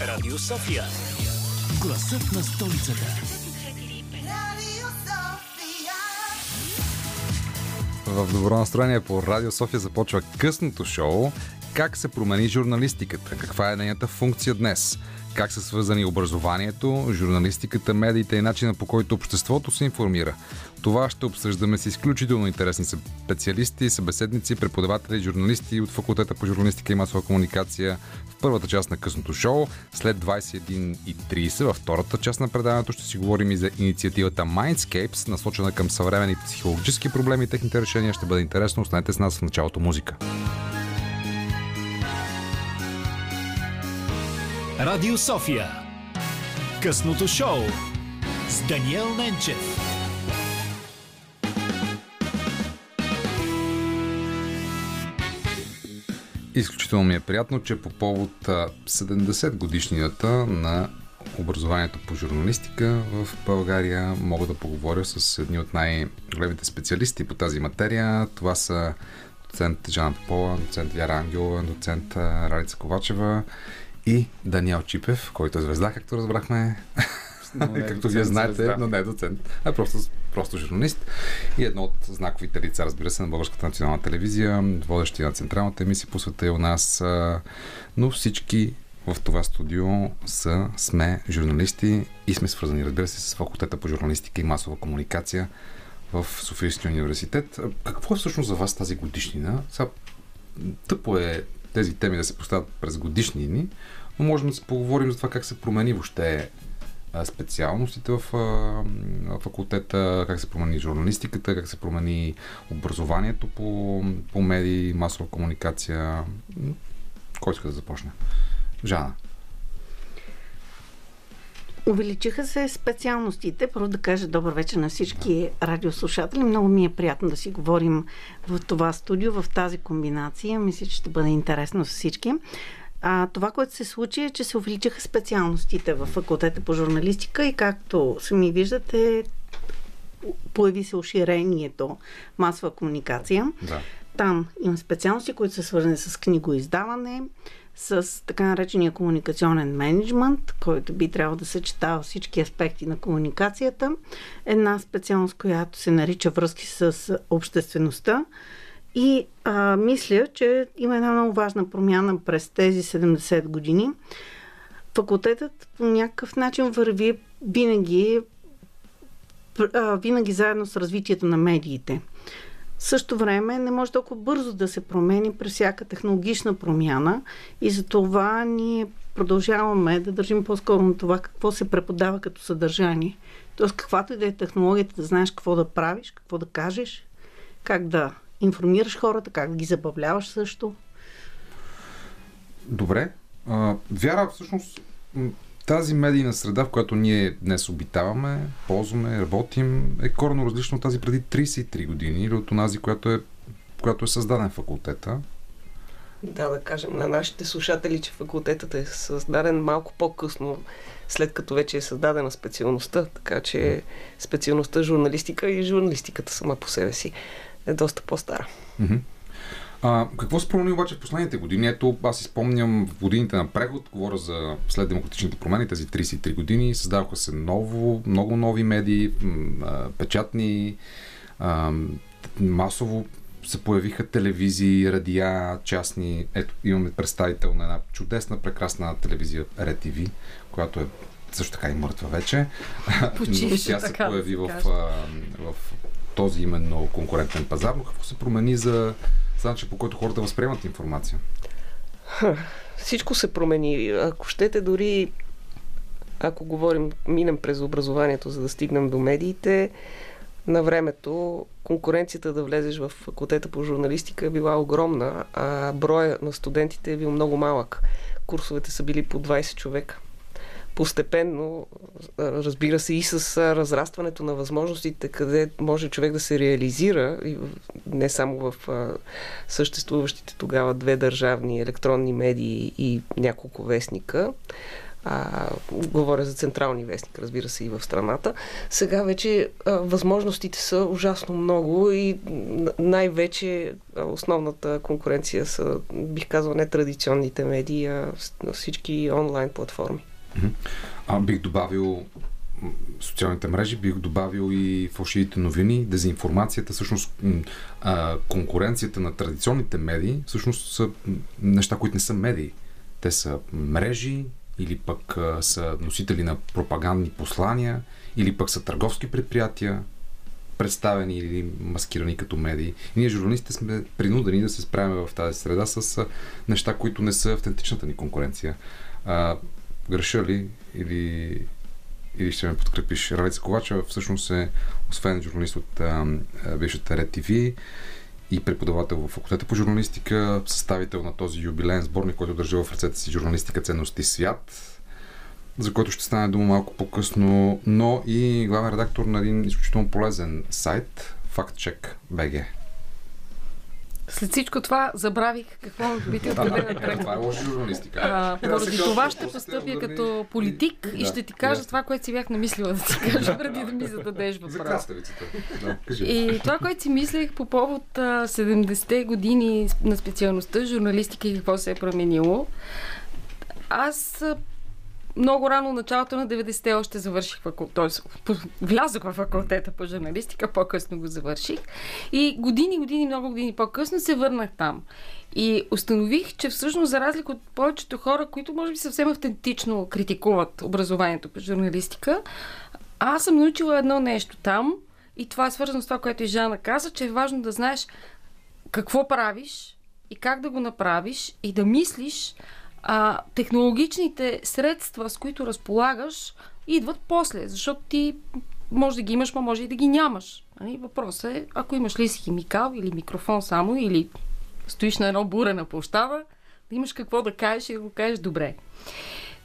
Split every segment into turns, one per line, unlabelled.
Радио София. Гласът на столицата.
В добро настроение по Радио София започва късното шоу Как се промени журналистиката? Каква е нейната функция днес? Как са свързани образованието, журналистиката, медиите и начина по който обществото се информира? Това ще обсъждаме с изключително интересни специалисти, събеседници, преподаватели, журналисти от факултета по журналистика и масова комуникация в първата част на късното шоу. След 21.30 във втората част на предаването ще си говорим и за инициативата Mindscapes, насочена към съвременни психологически проблеми и техните решения. Ще бъде интересно. Останете с нас в началото музика.
Радио София. Късното шоу с Даниел Ненчев.
Изключително ми е приятно, че по повод 70 годишнината на образованието по журналистика в България мога да поговоря с едни от най-големите специалисти по тази материя. Това са доцент Жана Попова, доцент Вяра Ангелова, доцент Ралица Ковачева и Даниел Чипев, който е звезда, както разбрахме. Е както вие знаете, но не е доцент, а просто, просто журналист. И едно от знаковите лица, разбира се, на Българската национална телевизия, водещия на централната емисия по света и у нас. Но всички в това студио са, сме журналисти и сме свързани, разбира се, с факултета по журналистика и масова комуникация в Софийския университет. Какво е всъщност за вас тази годишнина? Сега, тъпо е тези теми да се поставят през годишнини, но можем да се поговорим за това как се промени въобще специалностите в факултета, как се промени журналистиката, как се промени образованието по, по медии, масова комуникация. Кой иска да започне? Жана.
Увеличиха се специалностите. Първо да кажа добър вечер на всички радиослушатели. Много ми е приятно да си говорим в това студио, в тази комбинация. Мисля, че ще бъде интересно за всички. А, това, което се случи е, че се увеличиха специалностите в факултета по журналистика и както сами виждате, появи се оширението масова комуникация.
Да.
Там има специалности, които са свързани с книгоиздаване, с така наречения комуникационен менеджмент, който би трябвало да съчетава всички аспекти на комуникацията. Една специалност, която се нарича връзки с обществеността. И а, мисля, че има една много важна промяна през тези 70 години. Факултетът по някакъв начин върви винаги, а, винаги заедно с развитието на медиите. В същото време не може толкова бързо да се промени през всяка технологична промяна и за това ние продължаваме да държим по-скоро на това какво се преподава като съдържание. Тоест каквато и да е технологията, да знаеш какво да правиш, какво да кажеш, как да информираш хората, как да ги забавляваш също.
Добре. А, вяра, всъщност, тази медийна среда, в която ние днес обитаваме, ползваме, работим, е коренно различна от тази преди 33 години или от тази, която е, която е създаден факултета.
Да, да кажем на нашите слушатели, че факултетът е създаден малко по-късно, след като вече е създадена специалността, така че специалността журналистика и журналистиката сама по себе си е доста по-стара.
Mm-hmm. А, какво се промени обаче в последните години? Ето, аз изпомням в годините на преход, говоря за след демократичните промени, тези 33 години, създаваха се ново, много нови медии, печатни, масово се появиха телевизии, радиа, частни. Ето, имаме представител на една чудесна, прекрасна телевизия RTV, която е също така и мъртва вече.
Почише,
Но тя се появи в, в този именно конкурентен пазар, но какво се промени за начин по който хората възприемат информация?
Ха, всичко се промени. Ако щете дори ако говорим, минем през образованието, за да стигнем до медиите, на времето конкуренцията да влезеш в факултета по журналистика е била огромна, а броя на студентите е бил много малък. Курсовете са били по 20 човека постепенно, разбира се, и с разрастването на възможностите, къде може човек да се реализира, не само в съществуващите тогава две държавни електронни медии и няколко вестника, а, говоря за централни вестник, разбира се, и в страната. Сега вече а, възможностите са ужасно много и най-вече основната конкуренция са, бих казал, не традиционните медии, а всички онлайн платформи.
А бих добавил социалните мрежи, бих добавил и фалшивите новини, дезинформацията, всъщност конкуренцията на традиционните медии, всъщност са неща, които не са медии. Те са мрежи, или пък са носители на пропагандни послания, или пък са търговски предприятия, представени или маскирани като медии. И ние, журналистите, сме принудени да се справяме в тази среда с неща, които не са автентичната ни конкуренция. А, греша ли или или ще ме подкрепиш. Ралица Ковачева всъщност е, освен журналист от бившата Ред ТВ и преподавател в факултета по журналистика, съставител на този юбилеен сборник, който държа в ръцете си журналистика, ценности, свят, за който ще стане дума малко по-късно, но и главен редактор на един изключително полезен сайт, FactCheck.bg.
След всичко това забравих какво бите
да, да, Това е лоша журналистика.
Поради това ще постъпя като политик и ще ти кажа това, което си бях намислила да ти кажа, преди да ми зададеш въпрос. И това, което си мислех по повод 70-те години на специалността журналистика и какво се е променило, аз много рано, началото на 90-те още завърших факултет, т.е. влязох в факултета по журналистика, по-късно го завърших. И години, години, много години по-късно се върнах там. И установих, че всъщност, за разлика от повечето хора, които може би съвсем автентично критикуват образованието по журналистика, аз съм научила едно нещо там и това е свързано с това, което и Жана каза, че е важно да знаеш какво правиш и как да го направиш и да мислиш а, технологичните средства, с които разполагаш, идват после, защото ти може да ги имаш, но може и да ги нямаш. Нали? Въпросът е, ако имаш ли си химикал или микрофон само, или стоиш на едно буре на площада, да имаш какво да кажеш и да го кажеш добре.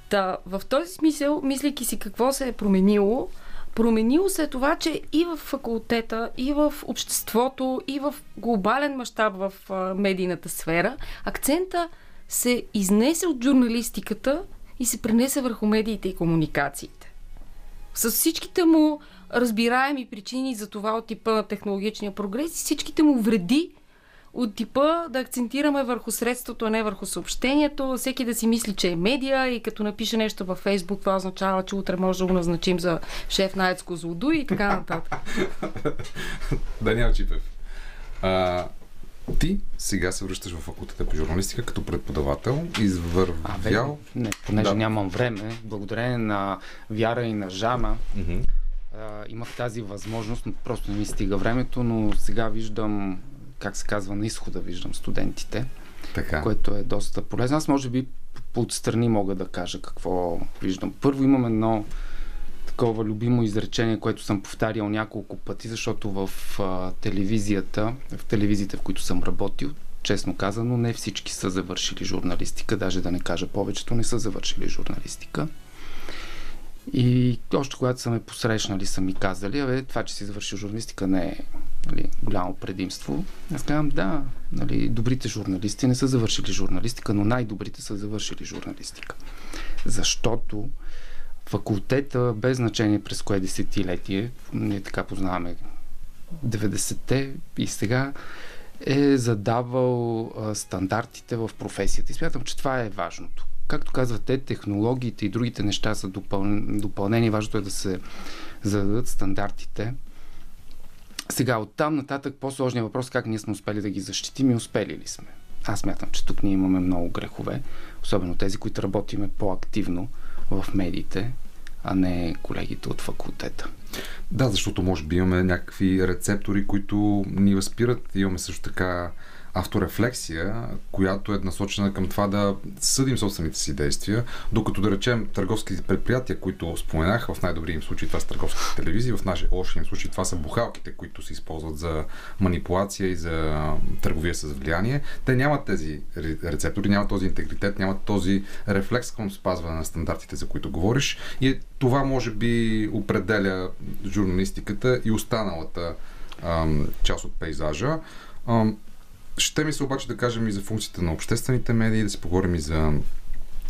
Та, в този смисъл, мислейки си какво се е променило, променило се е това, че и в факултета, и в обществото, и в глобален мащаб в медийната сфера, акцента се изнесе от журналистиката и се пренесе върху медиите и комуникациите. С всичките му разбираеми причини за това от типа на технологичния прогрес и всичките му вреди от типа да акцентираме върху средството, а не върху съобщението. Всеки да си мисли, че е медия и като напише нещо във Фейсбук, това означава, че утре може да го назначим за шеф на Ецко Злоду и така нататък.
Даниел Чипев. Ти сега се връщаш в факултета по журналистика като преподавател, извървял...
А, не, понеже да. нямам време, благодарение на Вяра и на Жана, mm-hmm. а, имах тази възможност, просто не ми стига времето, но сега виждам, как се казва, на изхода виждам студентите, така. което е доста полезно. Аз може би по отстрани мога да кажа какво виждам. Първо имам едно такова любимо изречение, което съм повтарял няколко пъти, защото в а, телевизията, в телевизиите, в които съм работил, честно казано, не всички са завършили журналистика, даже да не кажа повечето не са завършили журналистика. И още когато са ме посрещнали, са ми казали, абе, това, че си завършил журналистика не е нали, голямо предимство. Аз казвам, да, нали, добрите журналисти не са завършили журналистика, но най-добрите са завършили журналистика. Защото факултета, без значение през кое десетилетие, ние така познаваме 90-те и сега, е задавал стандартите в професията. И смятам, че това е важното. Както казвате, технологиите и другите неща са допъл... допълнени. Важното е да се зададат стандартите. Сега, оттам нататък по-сложният въпрос как ние сме успели да ги защитим и успели ли сме. Аз смятам, че тук ние имаме много грехове, особено тези, които работиме по-активно в медиите, а не колегите от факултета.
Да, защото може би имаме някакви рецептори, които ни възпират. Имаме също така авторефлексия, която е насочена към това да съдим собствените си действия, докато да речем търговските предприятия, които споменах, в най-добрия им случай това са търговските телевизии, в нашия лошия им случай това са бухалките, които се използват за манипулация и за търговия с влияние. Те нямат тези рецептори, нямат този интегритет, нямат този рефлекс към спазване на стандартите, за които говориш. И това може би определя журналистиката и останалата ам, част от пейзажа. Ам, ще ми се обаче да кажем и за функцията на обществените медии, да си поговорим и за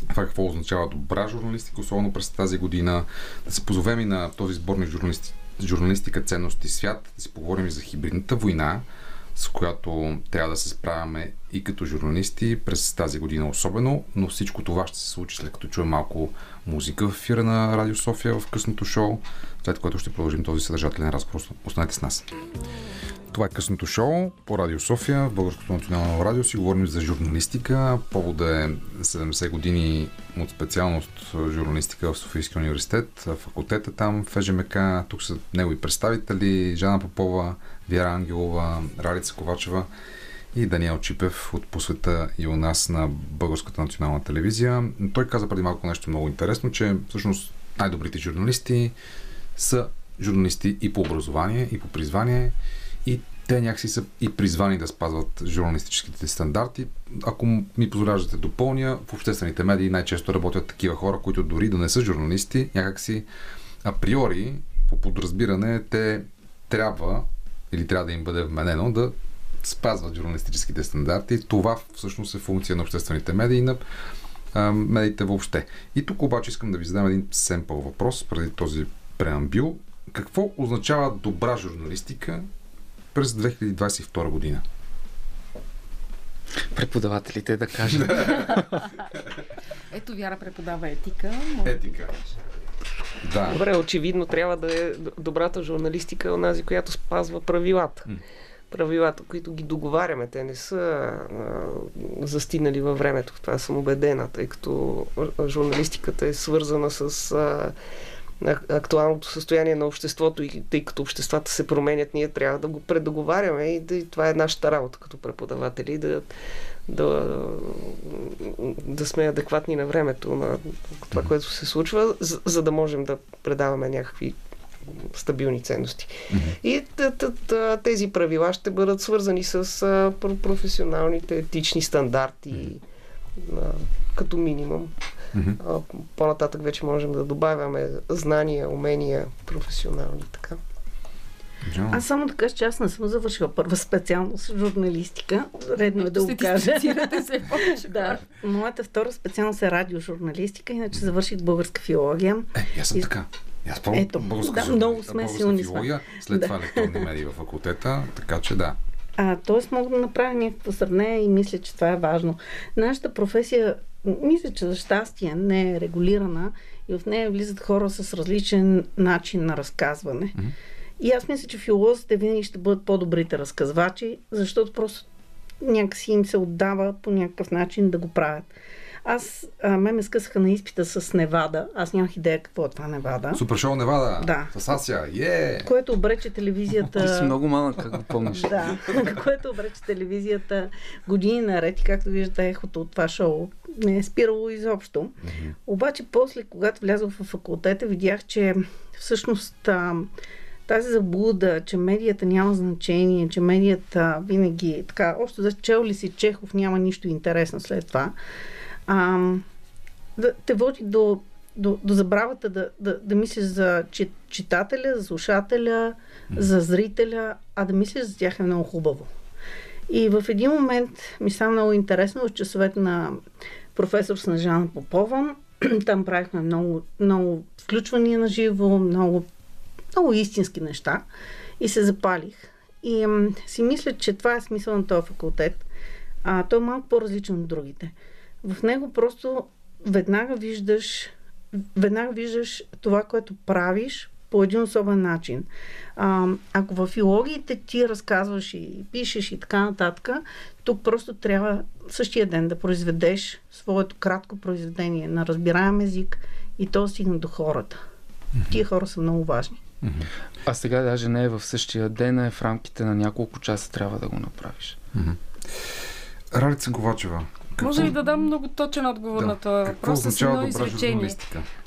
това какво означава добра журналистика, особено през тази година. Да се позовем и на този сборник журналисти, журналистика, ценности свят, да си поговорим и за хибридната война, с която трябва да се справяме и като журналисти през тази година особено, но всичко това ще се случи след като чуем малко музика в ефира на Радио София в късното шоу, след което ще продължим този съдържателен разговор. Останете с нас. Това е късното шоу по Радио София, в Българското национално радио. Си говорим за журналистика. Повода е 70 години от специалност журналистика в Софийския университет, факултета там, в ЕЖМК. Тук са негови представители, Жана Попова, Вяра Ангелова, Ралица Ковачева и Даниел Чипев от посвета и у нас на Българската национална телевизия. Той каза преди малко нещо много интересно, че всъщност най-добрите журналисти са журналисти и по образование, и по призвание, и те някакси са и призвани да спазват журналистическите стандарти. Ако ми позволявате да допълня, в обществените медии най-често работят такива хора, които дори да не са журналисти, някакси априори, по подразбиране, те трябва или трябва да им бъде вменено да спазват журналистическите стандарти. Това всъщност е функция на обществените медии и на а, медиите въобще. И тук обаче искам да ви задам един семпъл въпрос преди този преамбил. Какво означава добра журналистика през 2022 година?
Преподавателите да кажат.
Ето Вяра преподава етика.
Етика. Да.
Добре, очевидно трябва да е добрата журналистика, онази, която спазва правилата. Правилата, които ги договаряме, те не са а, застинали във времето. Това съм убедена, тъй като журналистиката е свързана с а, актуалното състояние на обществото и тъй като обществата се променят, ние трябва да го предоговаряме и да, това е нашата работа като преподаватели, да, да, да сме адекватни на времето, на това, което се случва, за, за да можем да предаваме някакви стабилни ценности. И тези правила ще бъдат свързани с професионалните етични стандарти като минимум. По-нататък вече можем да добавяме знания, умения, професионални така.
Аз само да кажа, че аз не съм завършила първа специалност журналистика. Редно е да го кажа.
се
да. Моята втора специалност е радиожурналистика, иначе завърших българска филология.
Е, аз съм и... така. Аз първо
Ето,
българска
да, много сме силни
филология, след
да.
това електронни медии в факултета, така че да.
А, тоест мога да направя някакво сравнение и мисля, че това е важно. Нашата професия, мисля, че за щастие не е регулирана и в нея влизат хора с различен начин на разказване. Mm-hmm. И аз мисля, че филолозите винаги ще бъдат по-добрите разказвачи, защото просто някакси им се отдава по някакъв начин да го правят. Аз, а, ме ме скъсаха на изпита с Невада. Аз нямах идея какво е това Невада.
Супер шоу Невада.
Да.
С Ася. Е!
Което обрече телевизията...
Ти си много малък, как го помниш.
да. което обрече телевизията години наред и както виждате ехото от това шоу не е спирало изобщо. Mm-hmm. Обаче после, когато влязох в факултета, видях, че всъщност а, тази заблуда, че медията няма значение, че медията винаги така, общо за чел ли си Чехов няма нищо интересно след това, а, да те води до, до, до забравата да, да, да мислиш за читателя, за слушателя, за зрителя, а да мислиш за тях е много хубаво. И в един момент ми стана много интересно в часовете на професор Снежана Попова. Там правихме много, много включвания на живо, много, много истински неща. И се запалих. И си мисля, че това е смисъл на този факултет. А, той е малко по-различен от другите в него просто веднага виждаш, веднага виждаш това, което правиш по един особен начин. А, ако в филологиите ти разказваш и пишеш и така нататък, тук просто трябва същия ден да произведеш своето кратко произведение на разбираем език и то стигне до хората. Mm-hmm. Тия хора са много важни.
Mm-hmm. А сега даже не е в същия ден, а е в рамките на няколко часа трябва да го направиш.
Mm-hmm. Ралица Ковачева,
какво, Може ли да дам много точен отговор
да.
на този въпрос с едно изречение?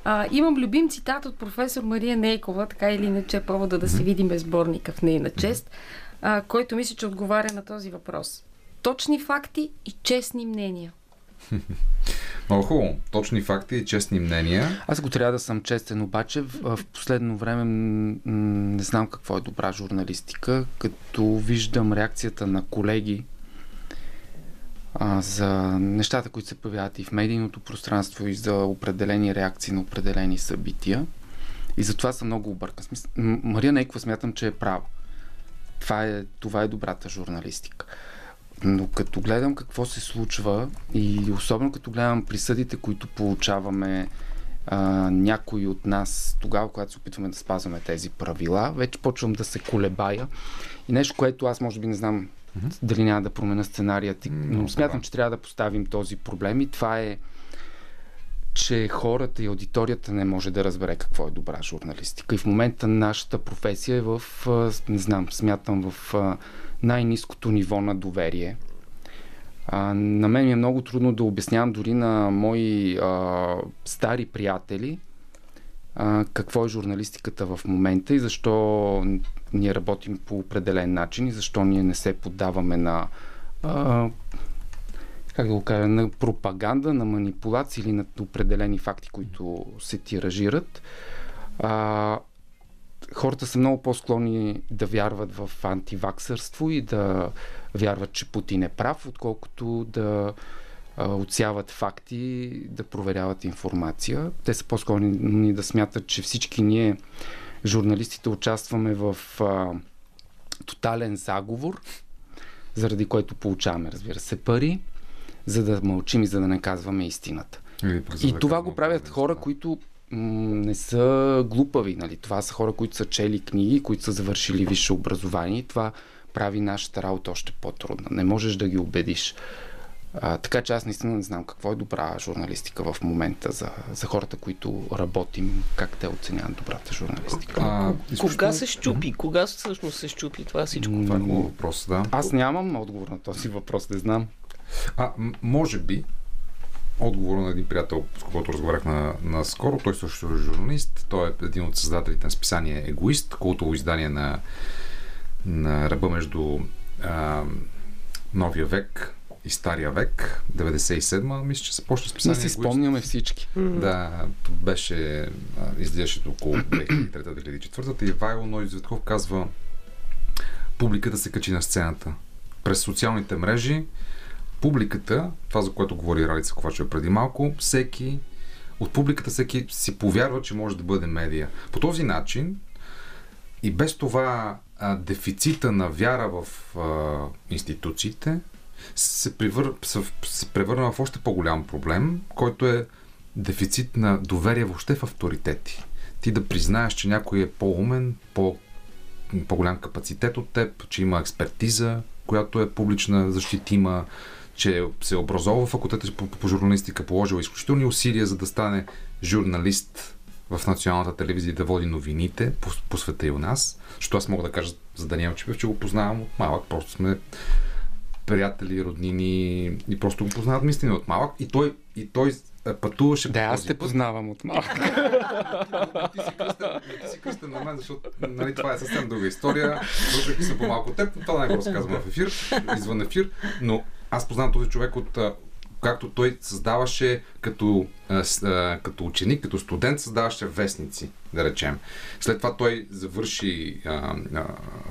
А, имам любим цитат от професор Мария Нейкова, така или иначе повода да си видим безборника в нейна чест, а, който мисля, че отговаря на този въпрос. Точни факти и честни мнения.
Много хубаво. Точни факти и честни мнения.
Аз го трябва да съм честен, обаче в, последно време не знам какво е добра журналистика, като виждам реакцията на колеги а, за нещата, които се появяват и в медийното пространство, и за определени реакции на определени събития. И затова съм много объркан. Мария Нейкова смятам, че е права. Това е, това е добрата журналистика. Но като гледам какво се случва и особено като гледам присъдите, които получаваме а, някои от нас тогава, когато се опитваме да спазваме тези правила, вече почвам да се колебая. И нещо, което аз може би не знам mm-hmm. дали няма да променя сценария, но смятам, че трябва да поставим този проблем и това е че хората и аудиторията не може да разбере какво е добра журналистика. И в момента нашата професия е в, не знам, смятам в най-низкото ниво на доверие. А, на мен ми е много трудно да обяснявам дори на мои а, стари приятели а, какво е журналистиката в момента и защо ние работим по определен начин и защо ние не се поддаваме на а, как да го кажа, на пропаганда, на манипулации или на определени факти, които се тиражират. А, хората са много по-склонни да вярват в антиваксърство и да вярват, че Путин е прав, отколкото да отсяват факти, да проверяват информация. Те са по-склонни да смятат, че всички ние, журналистите, участваме в а, тотален заговор, заради който получаваме, разбира се, пари, за да мълчим и за да не казваме истината. И, и това го правят хора, които не са глупави. Нали? Това са хора, които са чели книги, които са завършили висше образование. Това прави нашата работа още по-трудна. Не можеш да ги убедиш. А, така че аз наистина не знам какво е добра журналистика в момента за, за хората, които работим, как те оценяват добрата журналистика. А,
Кога се щупи? Кога всъщност се щупи това всичко?
Това е въпрос, да.
Аз нямам отговор на този въпрос, не знам.
А, може би, отговора на един приятел, с когото разговарях на, на скоро. Той също е журналист. Той е един от създателите на списание Егоист, колкото издание на, на ръба между а, новия век и стария век, 97-ма, мисля, че се почна списание.
Не си спомняме всички.
Да, беше, излизаше около 2003-2004 и Вайло Ной Цветков казва публиката се качи на сцената. През социалните мрежи публиката, това за което говори Ралица Ковачева преди малко, всеки от публиката всеки си повярва, че може да бъде медия. По този начин и без това а, дефицита на вяра в а, институциите се, превър... се, се превърна в още по-голям проблем, който е дефицит на доверие въобще в авторитети. Ти да признаеш, че някой е по-умен, по, по-голям капацитет от теб, че има експертиза, която е публична, защитима, че се е образовал в факултета по, по журналистика, положил изключителни усилия за да стане журналист в националната телевизия да води новините по, по света и у нас. Защото аз мога да кажа за Даниел Чипев, че го познавам от малък. Просто сме приятели, роднини и просто го познават наистина от малък. И той, и той пътуваше.
Да, аз те познавам от малък.
ти, си кръстен, ти си кръстен на мен, защото нали, това е съвсем друга история. Въпреки съм по-малко от теб, това не го разказвам в ефир, извън ефир, но аз познавам този човек от както той създаваше като, като ученик, като студент, създаваше вестници, да речем. След това той завърши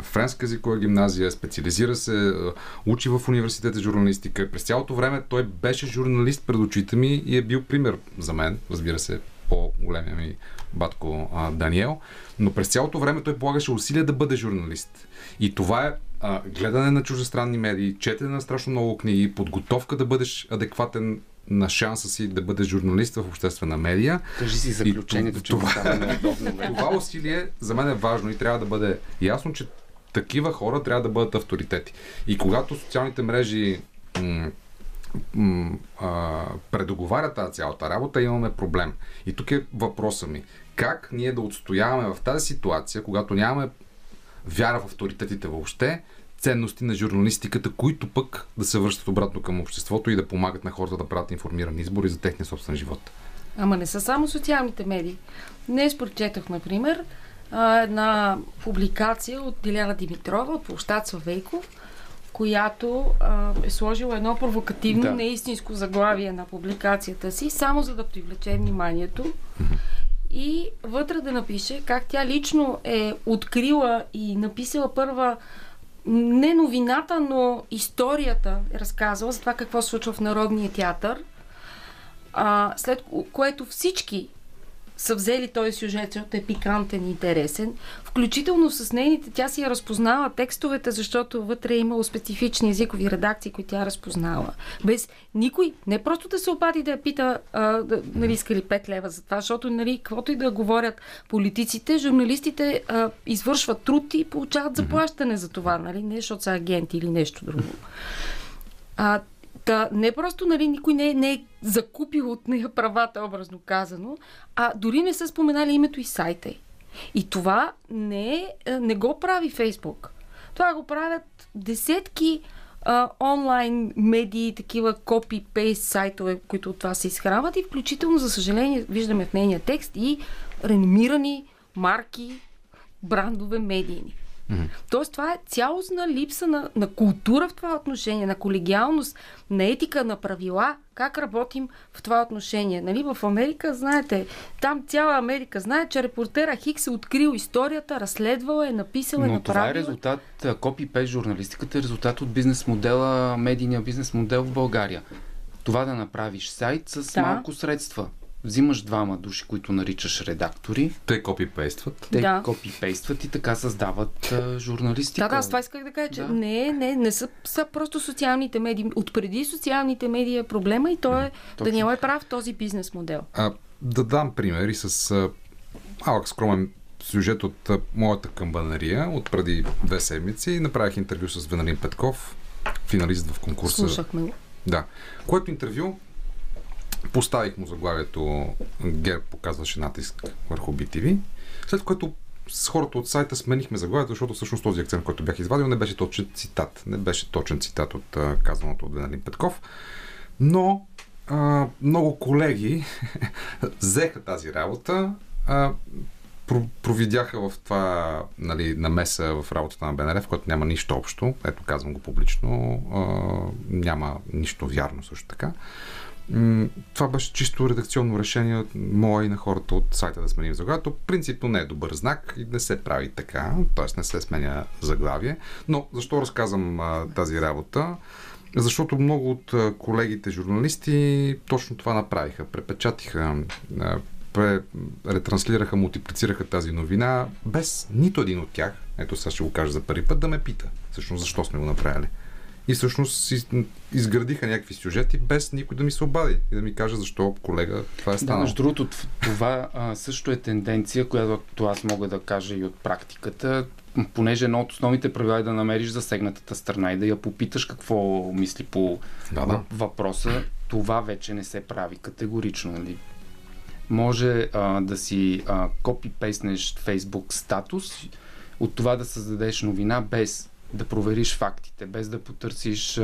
френска езикова гимназия, специализира се, учи в университета журналистика. През цялото време той беше журналист пред очите ми и е бил пример за мен, разбира се, по-големия ми батко Даниел. Но през цялото време той полагаше усилия да бъде журналист. И това е а, гледане на чуждестранни медии, четене на страшно много книги, подготовка да бъдеш адекватен на шанса си да бъдеш журналист в обществена медия.
Кажи си заключението, че
това, това усилие за мен е важно и трябва да бъде ясно, че такива хора трябва да бъдат авторитети. И когато социалните мрежи м- м- а, предоговарят тази цялата работа, имаме проблем. И тук е въпроса ми. Как ние да отстояваме в тази ситуация, когато нямаме вяра в авторитетите въобще, ценности на журналистиката, които пък да се връщат обратно към обществото и да помагат на хората да правят информирани избори за техния собствен живот.
Ама не са само социалните медии. Днес прочетох, например, една публикация от Диляна Димитрова от площад Славейков, която а, е сложила едно провокативно, да. неистинско заглавие на публикацията си, само за да привлече вниманието и вътре да напише как тя лично е открила и написала първа не новината, но историята е разказала за това какво се случва в Народния театър, а, след което всички са взели този сюжет, защото е пикантен и интересен. Включително с нейните, тя си я разпознава текстовете, защото вътре е имало специфични езикови редакции, които тя разпознава. Без никой, не просто да се опади да я пита, а, да, нали, иска ли 5 лева за това, защото, нали, каквото и да говорят политиците, журналистите а, извършват труд и получават заплащане за това, нали, не защото са агенти или нещо друго. А, Та, не просто, нали, никой не, не е закупил от нея правата, образно казано, а дори не са споменали името и сайта И това не, е, не го прави Фейсбук. Това го правят десетки а, онлайн медии, такива копи-пейст сайтове, които от това се изхранват и включително, за съжаление, виждаме в нейния текст и реномирани марки, брандове медийни. Mm-hmm. Тоест, това е цялостна липса на, на култура в това отношение, на колегиалност, на етика, на правила, как работим в това отношение. Нали? В Америка, знаете, там цяла Америка знае, че репортера Хикс е открил историята, разследвал е, написал е,
Но
направил.
това е резултат, копи-пейст журналистиката е резултат от бизнес модела, медийния бизнес модел в България. Това да направиш сайт с да. малко средства взимаш двама души, които наричаш редактори.
Те копипействат.
Те да. копипействат и така създават а, журналистика.
Да, да, с това исках да кажа, че да. не, не, не са, са просто социалните медии. Отпреди социалните медии е проблема и то е, Точно. Даниел е прав този бизнес модел.
А, да дам примери с а, малък скромен сюжет от а, моята камбанария от преди две седмици. Направих интервю с Венелин Петков, финалист в конкурса.
Слушахме го.
Да. Което интервю Поставих му заглавието Герб показваше натиск върху BTV, след което с хората от сайта сменихме заглавието, защото всъщност този акцент, който бях извадил, не беше точен цитат. Не беше точен цитат от казаното от Венелин Петков. Но а, много колеги взеха тази работа, а, провидяха в това нали, намеса в работата на БНР, в която няма нищо общо. Ето казвам го публично. А, няма нищо вярно също така това беше чисто редакционно решение мое и на хората от сайта да сменим заглавието. Принципно не е добър знак и не се прави така, т.е. не се сменя заглавие. Но защо разказвам а, тази работа? Защото много от колегите журналисти точно това направиха. Препечатиха, пре, ретранслираха, мултиплицираха тази новина, без нито един от тях, ето сега ще го кажа за първи път, да ме пита всъщност защо сме го направили. И всъщност изградиха някакви сюжети, без никой да ми се обади и да ми каже защо, колега, това е станало.
Да, между другото, това а, също е тенденция, която аз мога да кажа и от практиката, понеже едно от основните правила е да намериш засегнатата страна и да я попиташ какво мисли по да, да. въпроса, това вече не се прави категорично. Нали? Може а, да си копипейснеш Facebook статус, от това да създадеш новина без да провериш фактите, без да потърсиш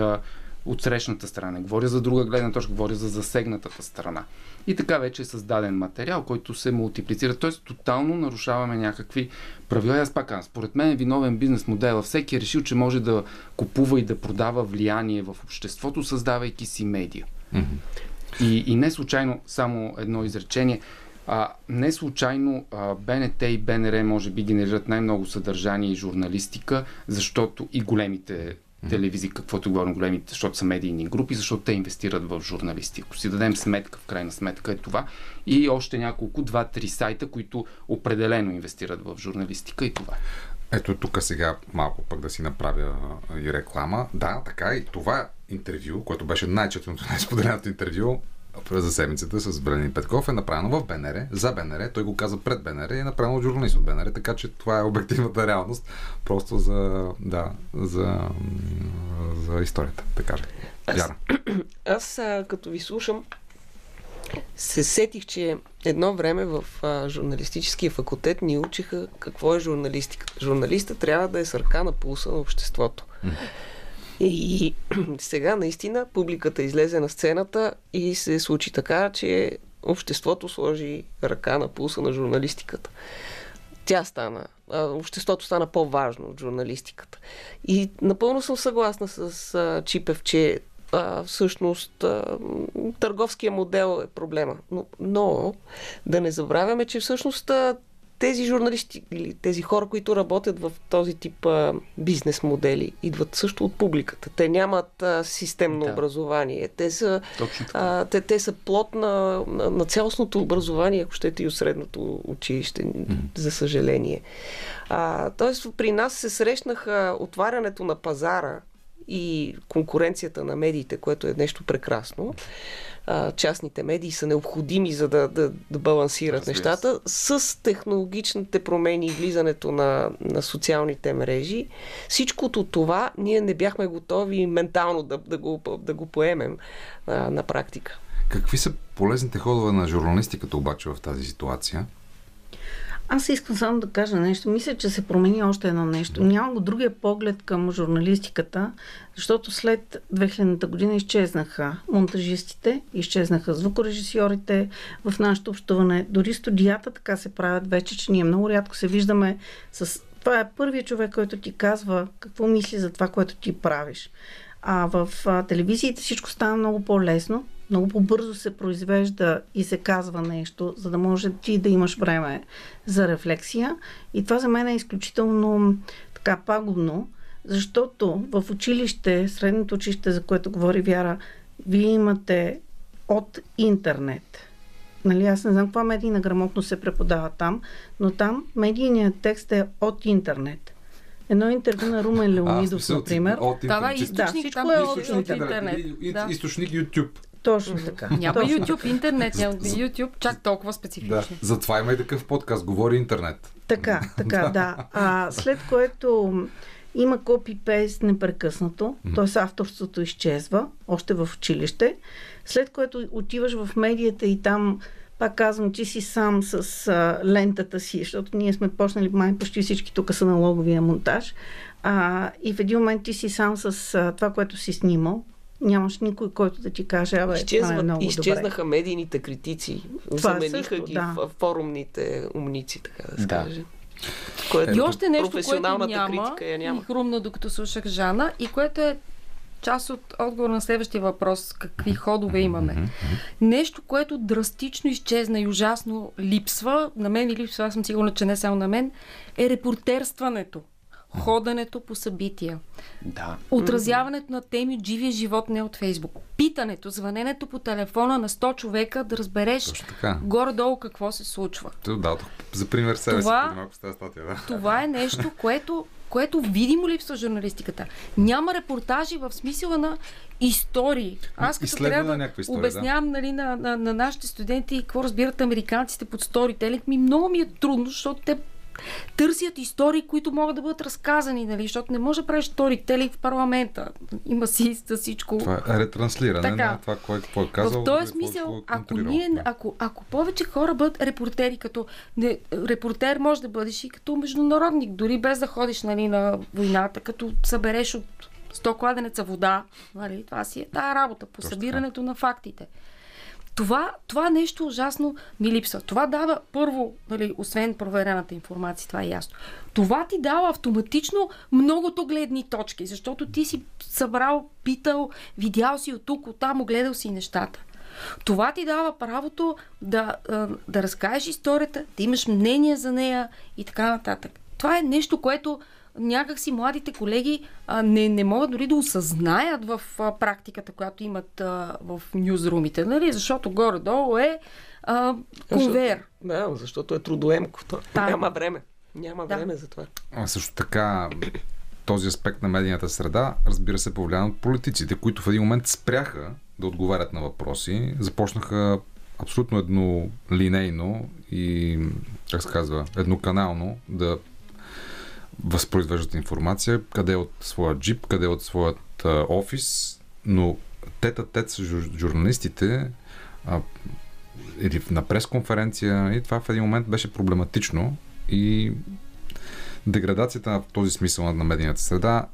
от срещната страна. Не говоря за друга гледна точка, говоря за засегнатата страна. И така вече е създаден материал, който се мултиплицира. Тоест, тотално нарушаваме някакви правила. Аз пак казвам, според мен е виновен бизнес модел. Всеки е решил, че може да купува и да продава влияние в обществото, създавайки си медия. Mm-hmm. И, и не случайно, само едно изречение. А, не случайно а, БНТ и БНР може би генерират най-много съдържание и журналистика, защото и големите телевизии, каквото говорим големите, защото са медийни групи, защото те инвестират в журналисти. Ако си дадем сметка, в крайна сметка е това. И още няколко, два-три сайта, които определено инвестират в журналистика и това.
Ето тук сега малко пък да си направя и реклама. Да, така и това интервю, което беше най-четеното, най-споделеното интервю, за седмицата с Бранин Петков е направено в БНР, за БНР, той го каза пред БНР и е направено от журналист от БНР, така че това е обективната реалност, просто за, да, за, за историята, да кажа.
Аз, аз а, като ви слушам, се сетих, че едно време в а, журналистическия факултет ни учиха какво е журналистиката. Журналиста трябва да е с ръка на пулса на обществото. И сега наистина публиката излезе на сцената и се случи така, че обществото сложи ръка на пулса на журналистиката. Тя стана, обществото стана по-важно от журналистиката. И напълно съм съгласна с Чипев, че а, всъщност а, търговския модел е проблема. Но, но да не забравяме, че всъщност а, тези журналисти или тези хора, които работят в този тип а, бизнес модели, идват също от публиката. Те нямат а, системно
Да.
образование. Те са, а, те, те са плод на, на, на цялостното образование, ако щете и от средното училище, за съжаление. А, тоест, при нас се срещнаха отварянето на пазара и конкуренцията на медиите, което е нещо прекрасно. А, частните медии са необходими за да, да, да балансират
Разбира
нещата с технологичните промени и влизането на, на социалните мрежи. Всичкото това ние не бяхме готови ментално да, да, го, да го поемем а, на практика.
Какви са полезните ходове на журналистиката обаче в тази ситуация?
Аз искам само да кажа нещо. Мисля, че се промени още едно нещо. Няма го другия поглед към журналистиката, защото след 2000-та година изчезнаха монтажистите, изчезнаха звукорежисьорите в нашето общуване. Дори студията така се правят вече, че ние много рядко се виждаме с... Това е първият човек, който ти казва какво мисли за това, което ти правиш. А в а, телевизиите всичко става много по-лесно, много по-бързо се произвежда и се казва нещо, за да може ти да имаш време за рефлексия. И това за мен е изключително така пагубно, защото в училище, средното училище, за което говори Вяра, вие имате от интернет. Нали, аз не знам каква медийна грамотност се преподава там, но там медийният текст е от интернет. Едно интервю на Румен Леонидов,
смисъл,
например.
От
Да, да,
интернет.
източник
всичко
там
е от-
от,
от
от интернет. Да.
Източник YouTube.
Точно така.
Няма
Точно
YouTube, интернет, няма YouTube, чак толкова
Да.
специфично.
Затова има и такъв подкаст. Говори интернет.
Така, така, да. А, след което има копи-пейст непрекъснато, т.е. авторството изчезва, още в училище. След което отиваш в медията и там, пак казвам, ти си сам с а, лентата си, защото ние сме почнали, май почти всички тук са на логовия монтаж. А, и в един момент ти си сам с а, това, което си снимал. Нямаш никой, който да ти каже, абе, това е много добре.
изчезнаха медийните критици.
Това
Замениха
също,
ги
да.
в форумните умници, така да се
Да.
каже. Което
И още нещо, което
професионалната
няма,
критика я
и
няма.
хрумна докато слушах Жана, и което е част от отговор на следващия въпрос, какви ходове имаме. Нещо, което драстично изчезна и ужасно липсва, на мен и липсва, аз съм сигурна, че не само на мен, е репортерстването. Ходенето по събития.
Да.
Отразяването на теми от живия живот, не от Фейсбук. Питането, звъненето по телефона на 100 човека да разбереш горе-долу какво се случва.
То дадох за пример себе си
Това-
преди малко тази статия. Да.
Това е нещо, което, което видимо липсва журналистиката. Няма репортажи в смисъла на истории. Аз като
на
трябва
някаква история,
обяснявам нали, на, на, на нашите студенти какво разбират американците под сторителинг, ми много ми е трудно, защото те търсят истории, които могат да бъдат разказани, нали? защото не може да правиш сторителинг в парламента. Има си за всичко.
Това е ретранслиране
Така.
на това, кое, какво е казал.
В този
какво-
смисъл,
е
ако, ние, ако, ако повече хора бъдат репортери, като не, репортер може да бъдеш и като международник, дори без да ходиш нали, на войната, като събереш от 100 кладенеца вода, нали, това си е тая работа по
Точно
събирането на фактите. Това, това нещо ужасно ми липсва. Това дава първо, нали, освен проверената информация, това е ясно. Това ти дава автоматично многото гледни точки, защото ти си събрал, питал, видял си от тук, от там, огледал си нещата. Това ти дава правото да, да разкажеш историята, да имаш мнение за нея и така нататък. Това е нещо, което някакси младите колеги а, не, не могат дори да осъзнаят в а, практиката, която имат а, в нюзрумите, нали? защото горе-долу е а, конвейер.
Да, защото е трудоемко. То,
Да.
Няма време. Няма
Да.
време за това.
А също така, този аспект на медийната среда, разбира се, повлиян от политиците, които в един момент спряха да отговарят на въпроси, започнаха абсолютно еднолинейно и, как се казва, едноканално да възпроизвеждат информация, къде от своя джип, къде от своят а, офис, но тета тет с жур- журналистите а, или на пресконференция и това в един момент беше проблематично и деградацията на този смисъл на медийната среда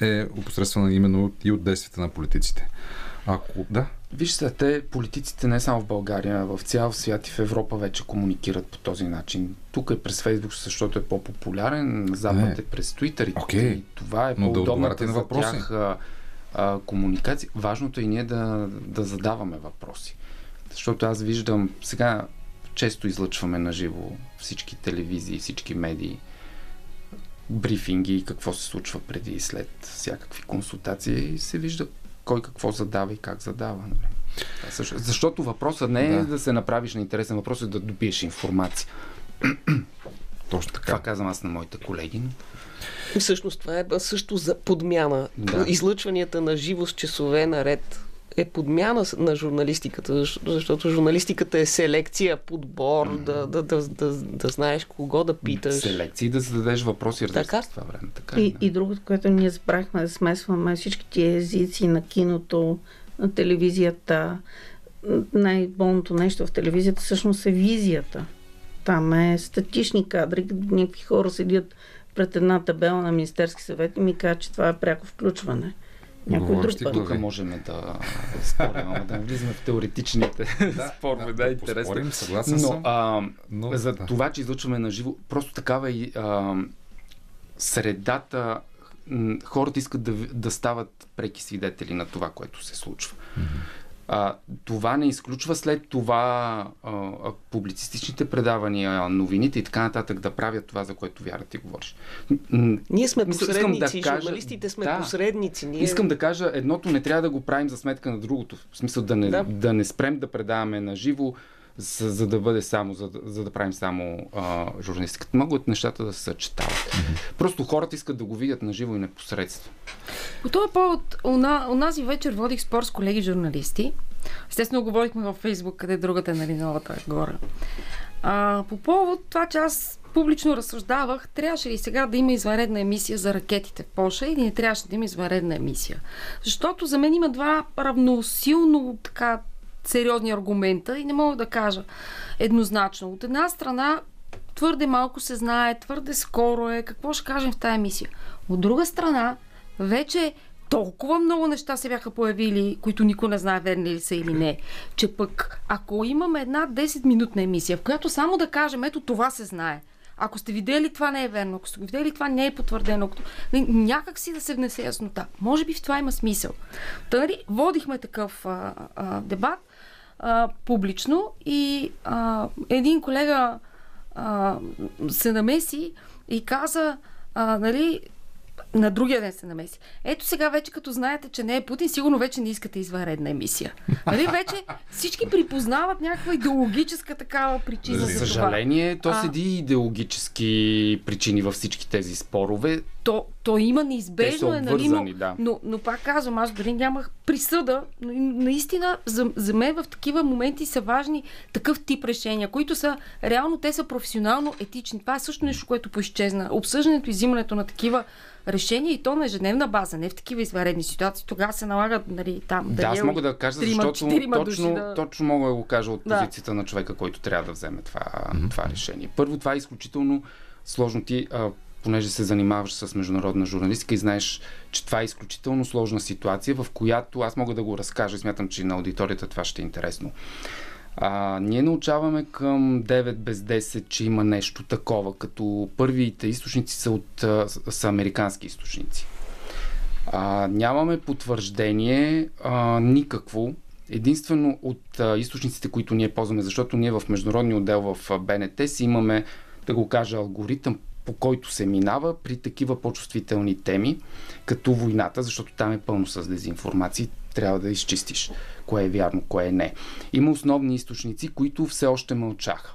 е опосредствена именно и от действията на политиците. Ако, да,
Виж се, те, политиците не само в България, в цял свят и в Европа вече комуникират по този начин. Тук е през Фейсбук, защото е по-популярен, Запад е през Twitter и,
Окей.
и това е
Но да
по-удобната
на
за
въпроси.
тях а, а, комуникация. Важното е ние да, да задаваме въпроси. Защото аз виждам сега често излъчваме на живо всички телевизии, всички медии, брифинги и какво се случва преди и след всякакви консултации и се вижда кой какво задава и как задава. Нали? Защото въпросът не е да. да се направиш на интересен въпрос, е да добиеш информация.
Точно така.
Това казвам аз на моите колеги.
Всъщност това е също за подмяна. Да. Излъчванията на живо с часове наред е подмяна на журналистиката, защото журналистиката е селекция, подбор, mm-hmm. да, да, да, да, да знаеш кого да питаш.
Селекция и да зададеш въпроси,
така?
в това време.
Така, и, да. и другото, което ние забрахме да смесваме всички тия езици на киното, на телевизията. Най-болното нещо в телевизията всъщност е визията. Там е статични кадри, някакви хора седят пред една табела на Министерски съвет и ми казват, че това е пряко включване. Някой друг път.
Тук можем да спорим, ама да влизаме в теоретичните да, спорове. Да, да, интересно. Спорим,
съгласен
но,
съм.
А, но, за да. това, че излъчваме на живо, просто такава и а, средата, хората искат да, да стават преки свидетели на това, което се случва. Mm-hmm. А, това не изключва след това а, публицистичните предавания, новините и така нататък да правят това, за което вяра ти говориш.
Ние сме посредници, да кажа, журналистите сме да, посредници. Ние...
Искам да кажа, едното не трябва да го правим за сметка на другото. В смисъл да не, да. да не спрем да предаваме на живо, за, за да бъде само, за, за да правим само а, журналистиката. Могат нещата да се съчетават. Mm-hmm. Просто хората искат да го видят на живо и непосредствено.
По този повод, унази вечер водих спор с колеги журналисти. Естествено, говорихме във Фейсбук, къде другата е нали, новата гора. А, по повод това, че аз публично разсъждавах, трябваше ли сега да има извънредна емисия за ракетите в Польша или не трябваше да има извънредна емисия. Защото за мен има два равносилно така сериозни аргумента и не мога да кажа еднозначно. От една страна, твърде малко се знае, твърде скоро е, какво ще кажем в тази емисия. От друга страна, вече толкова много неща се бяха появили, които никой не знае верни ли са или не, че пък ако имаме една 10-минутна емисия, в която само да кажем, ето това се знае, ако сте видели това не е верно, ако сте видели това не е потвърдено, ако... някак си да се внесе яснота. Може би в това има смисъл. Търи, водихме такъв а, а, дебат а, публично и а, един колега а, се намеси и каза, а, нали, на другия ден се намеси. Ето сега вече като знаете, че не е Путин, сигурно вече не искате извънредна емисия. Нали? Вече всички припознават някаква идеологическа такава причина.
За, за съжаление, това. то а... седи идеологически причини във всички тези спорове.
То, то има неизбежно
е, нали,
но,
да.
но, но пак казвам, аз дори нямах присъда, но наистина за, за мен в такива моменти са важни такъв тип решения, които са реално те са професионално етични. Това е също нещо, което поизчезна. Обсъждането и взимането на такива решение и то на ежедневна база, не в такива изваредни ситуации. Тогава се налагат нали, там.
Да, аз мога да кажа, защото точно, да... точно мога да го кажа от позицията да. на човека, който трябва да вземе това, mm-hmm. това решение. Първо, това е изключително сложно. Ти, а, понеже се занимаваш с международна журналистика и знаеш, че това е изключително сложна ситуация, в която аз мога да го разкажа и смятам, че на аудиторията това ще е интересно. А, ние научаваме към 9 без 10, че има нещо такова, като първите източници са, от, са американски източници. А, нямаме потвърждение а, никакво, единствено от а, източниците, които ние ползваме, защото ние в международния отдел в БНТ си имаме, да го кажа, алгоритъм, по който се минава при такива по-чувствителни теми, като войната, защото там е пълно с дезинформация трябва да изчистиш кое е вярно, кое е не. Има основни източници, които все още мълчаха.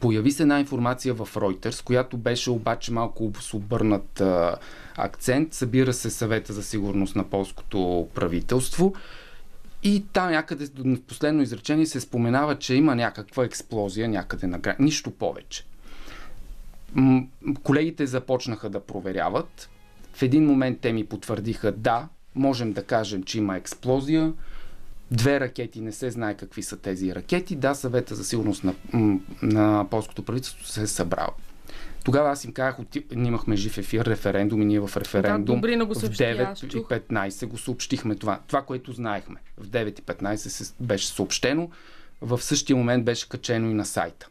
Появи се една информация в Reuters, която беше обаче малко с обърнат а, акцент. Събира се съвета за сигурност на полското правителство. И там някъде в последно изречение се споменава, че има някаква експлозия някъде на граница. Нищо повече. Колегите започнаха да проверяват. В един момент те ми потвърдиха да, можем да кажем, че има експлозия. Две ракети, не се знае какви са тези ракети. Да, съвета за сигурност на, на полското правителство се е събрал. Тогава аз им казах, ние имахме жив ефир, референдум и ние в референдум
да,
го в 9.15 го съобщихме това. Това, което знаехме. В 9.15 се беше съобщено. В същия момент беше качено и на сайта.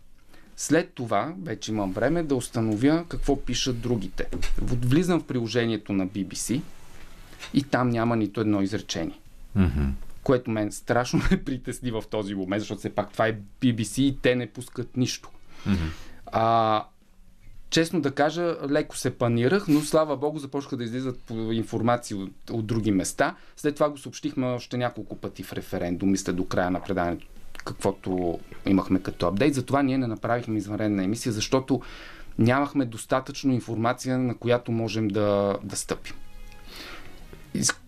След това вече имам време да установя какво пишат другите. Влизам в приложението на BBC и там няма нито едно изречение.
Mm-hmm
което мен страшно ме притесни в този момент, защото все пак това е BBC и те не пускат нищо. Mm-hmm. А, честно да кажа, леко се панирах, но слава богу започнаха да излизат информации от, от други места. След това го съобщихме още няколко пъти в референдум, мисля до края на предаването, каквото имахме като апдейт. Затова ние не направихме извънредна емисия, защото нямахме достатъчно информация, на която можем да, да стъпим.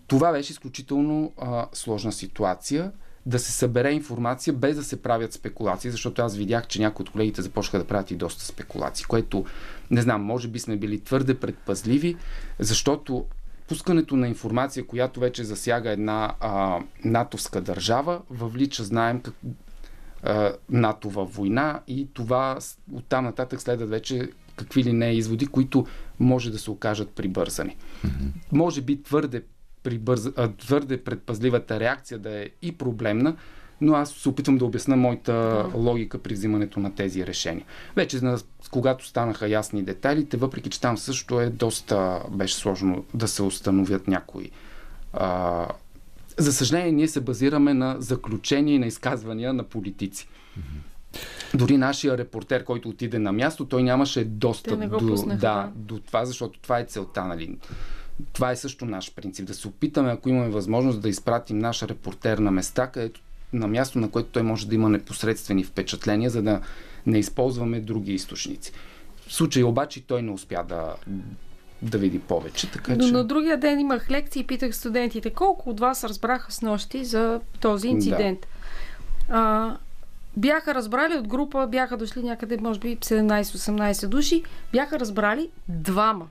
Това беше изключително а, сложна ситуация да се събере информация без да се правят спекулации, защото аз видях, че някои от колегите започнаха да правят и доста спекулации, което, не знам, може би сме били твърде предпазливи, защото пускането на информация, която вече засяга една а, натовска държава, въвлича, знаем, как, НАТО във война и това оттам нататък следват вече какви ли не изводи, които може да се окажат прибързани. Mm-hmm. Може би твърде прибърз... твърде предпазливата реакция да е и проблемна, но аз се опитвам да обясна моята логика при взимането на тези решения. Вече, когато станаха ясни детайлите, въпреки че там също е доста беше сложно да се установят някои. А... За съжаление, ние се базираме на заключения и на изказвания на политици. Дори нашия репортер, който отиде на място, той нямаше достъп до,
пуснаха,
да, да. до това, защото това е целта. Нали? това е също наш принцип. Да се опитаме, ако имаме възможност, да изпратим наш репортер на места, където на място, на което той може да има непосредствени впечатления, за да не използваме други източници. В случай обаче той не успя да, да види повече. Така,
Но
че...
на другия ден имах лекции и питах студентите колко от вас разбраха с нощи за този инцидент. Да. А, бяха разбрали от група, бяха дошли някъде, може би 17-18 души, бяха разбрали двама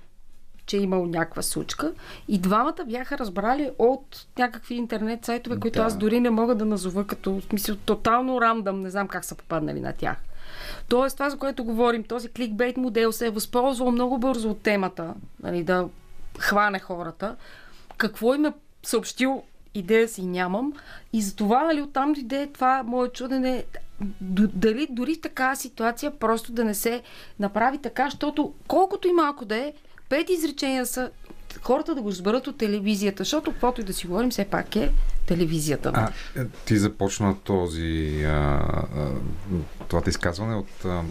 че е имал някаква сучка. И двамата бяха разбрали от някакви интернет сайтове, които да. аз дори не мога да назова като, в смисъл, тотално рандъм, не знам как са попаднали на тях. Тоест, това, за което говорим, този кликбейт модел се е възползвал много бързо от темата, нали, да хване хората. Какво им е съобщил, идея си нямам. И затова, нали, оттам дойде това мое чудене, дали дори такава ситуация просто да не се направи така, защото колкото и малко да е, пет изречения са хората да го разберат от телевизията, защото каквото и да си говорим, все пак е телевизията.
А, е, ти започна този а, а, това изказване от а,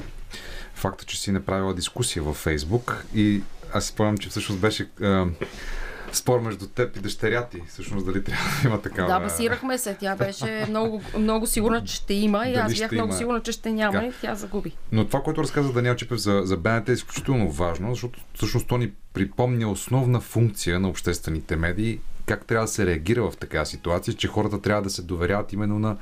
факта, че си направила дискусия във Фейсбук и аз си спомням, че всъщност беше а, спор между теб и дъщеря ти. Всъщност дали трябва да има такава...
Да, басирахме се. Тя беше много, много сигурна, че ще има и аз бях много има... сигурна, че ще няма и тя загуби.
Но това, което разказа Даниел Чипев за, за БНТ е изключително важно, защото всъщност то ни припомня основна функция на обществените медии, как трябва да се реагира в такава ситуация, че хората трябва да се доверяват именно на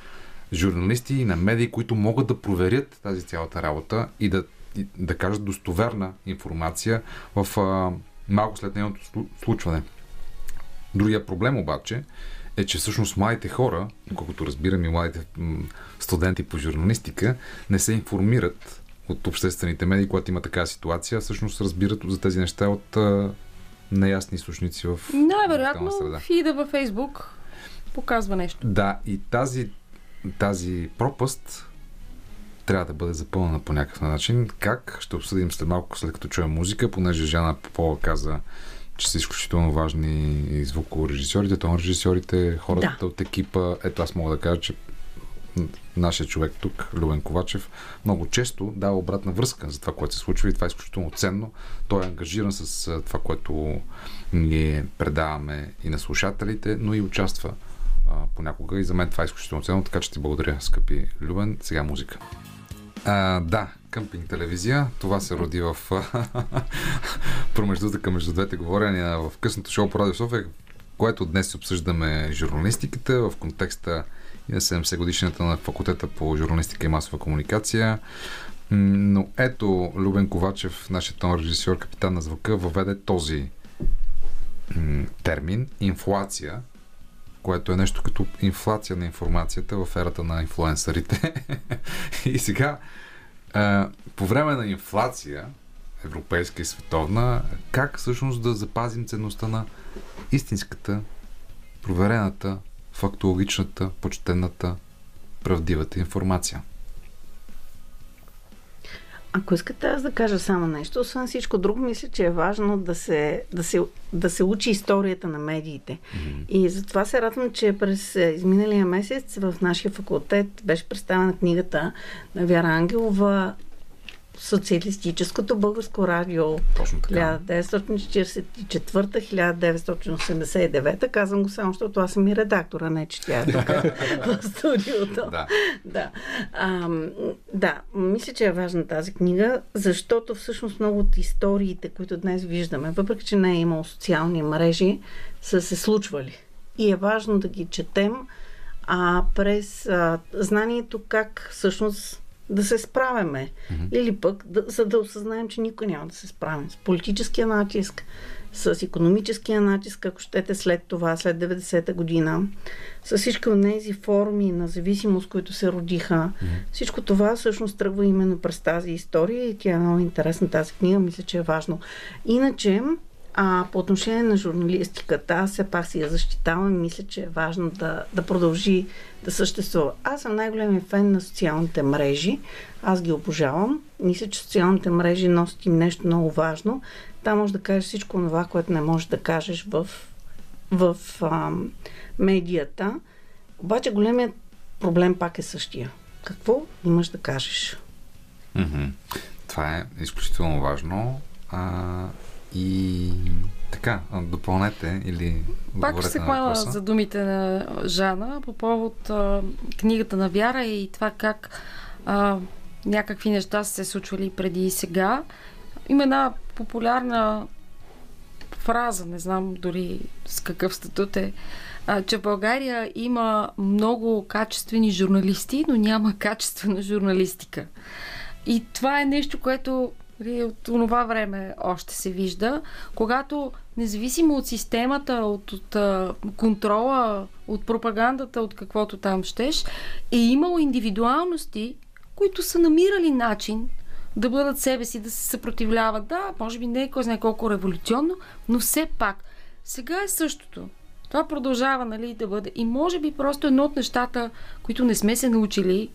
журналисти и на медии, които могат да проверят тази цялата работа и да, и, да кажат достоверна информация в а, малко след нейното случване. Другия проблем обаче е, че всъщност младите хора, колкото разбирам и младите студенти по журналистика, не се информират от обществените медии, когато има такава ситуация, всъщност разбират за тези неща от а, неясни източници в
Най-вероятно фида във Фейсбук показва нещо.
Да, и тази, тази пропаст трябва да бъде запълнена по някакъв начин. Как? Ще обсъдим след малко, след като чуем музика, понеже Жана Попова каза, че са изключително важни и звукорежисьорите, тон режисьорите, хората да. от екипа. Ето аз мога да кажа, че нашия човек тук, Любен Ковачев, много често дава обратна връзка за това, което се случва и това е изключително ценно. Той е ангажиран с това, което ние предаваме и на слушателите, но и участва а, понякога и за мен това е изключително ценно, така че ти благодаря, скъпи Любен. Сега музика. А, да, къмпинг телевизия. Това се роди в промеждутъка между двете говорения в късното шоу по Радио София, което днес обсъждаме журналистиката в контекста и на 70 годишната на факултета по журналистика и масова комуникация. Но ето Любен Ковачев, нашият тон режисьор, капитан на звука, въведе този термин инфлация, което е нещо като инфлация на информацията в ерата на инфлуенсърите. и сега по време на инфлация, европейска и световна, как всъщност да запазим ценността на истинската, проверената, фактологичната, почтената, правдивата информация?
Ако искате аз да кажа само нещо, освен всичко друго, мисля, че е важно да се, да се, да се учи историята на медиите. Mm-hmm. И затова се радвам, че през изминалия месец в нашия факултет беше представена книгата на Вяра Ангелова социалистическото българско радио
Точно така.
1944-1989. Казвам го само, защото аз съм и редактора, не че тя е тук в студиото.
Да.
Да. А, да, мисля, че е важна тази книга, защото всъщност много от историите, които днес виждаме, въпреки, че не е имало социални мрежи, са се случвали. И е важно да ги четем а, през а, знанието как всъщност да се справяме. Mm-hmm. Или пък, да, за да осъзнаем, че никой няма да се справим с политическия натиск, с економическия натиск, ако щете след това, след 90-та година, с всички от тези форми на зависимост, които се родиха. Mm-hmm. Всичко това всъщност тръгва именно през тази история и тя е много интересна тази книга, мисля, че е важно. Иначе, а по отношение на журналистиката, аз все пак си я защитавам и мисля, че е важно да, да продължи да съществува. Аз съм най-големият фен на социалните мрежи. Аз ги обожавам. Мисля, че социалните мрежи носят им нещо много важно. Там може да кажеш всичко това, което не можеш да кажеш в, в а, медията. Обаче големият проблем пак е същия. Какво имаш да кажеш?
Mm-hmm. Това е изключително важно. А, и така, допълнете или
Пак ще се хвана за думите на Жана по повод а, книгата на Вяра и това как а, някакви неща са се случвали преди и сега. Има една популярна фраза, не знам дори с какъв статут е, а, че в България има много качествени журналисти, но няма качествена журналистика. И това е нещо, което от това време още се вижда, когато независимо от системата, от, от контрола, от пропагандата, от каквото там щеш, е имало индивидуалности, които са намирали начин да бъдат себе си, да се съпротивляват. Да, може би не е кой знае колко революционно, но все пак. Сега е същото. Това продължава нали, да бъде. И може би просто едно от нещата, които не сме се научили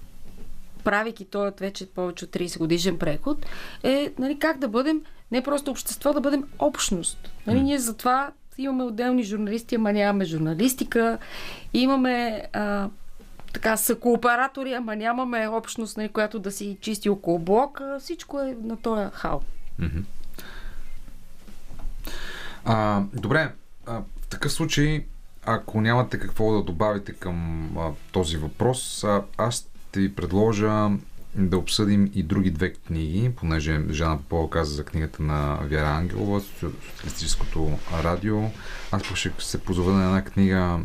правейки този вече повече от 30 годишен преход, е нали, как да бъдем не просто общество, да бъдем общност. Нали, ние затова имаме отделни журналисти, ама нямаме журналистика, имаме а, така са кооператори, ама нямаме общност, нали, която да си чисти около блока. Всичко е на този хал.
Mm-hmm. А, добре, а, в такъв случай, ако нямате какво да добавите към а, този въпрос, а, аз ще ви предложа да обсъдим и други две книги, понеже Жана Попова каза за книгата на Вяра Ангелова, Социалистическото радио. Аз ще се позова на една книга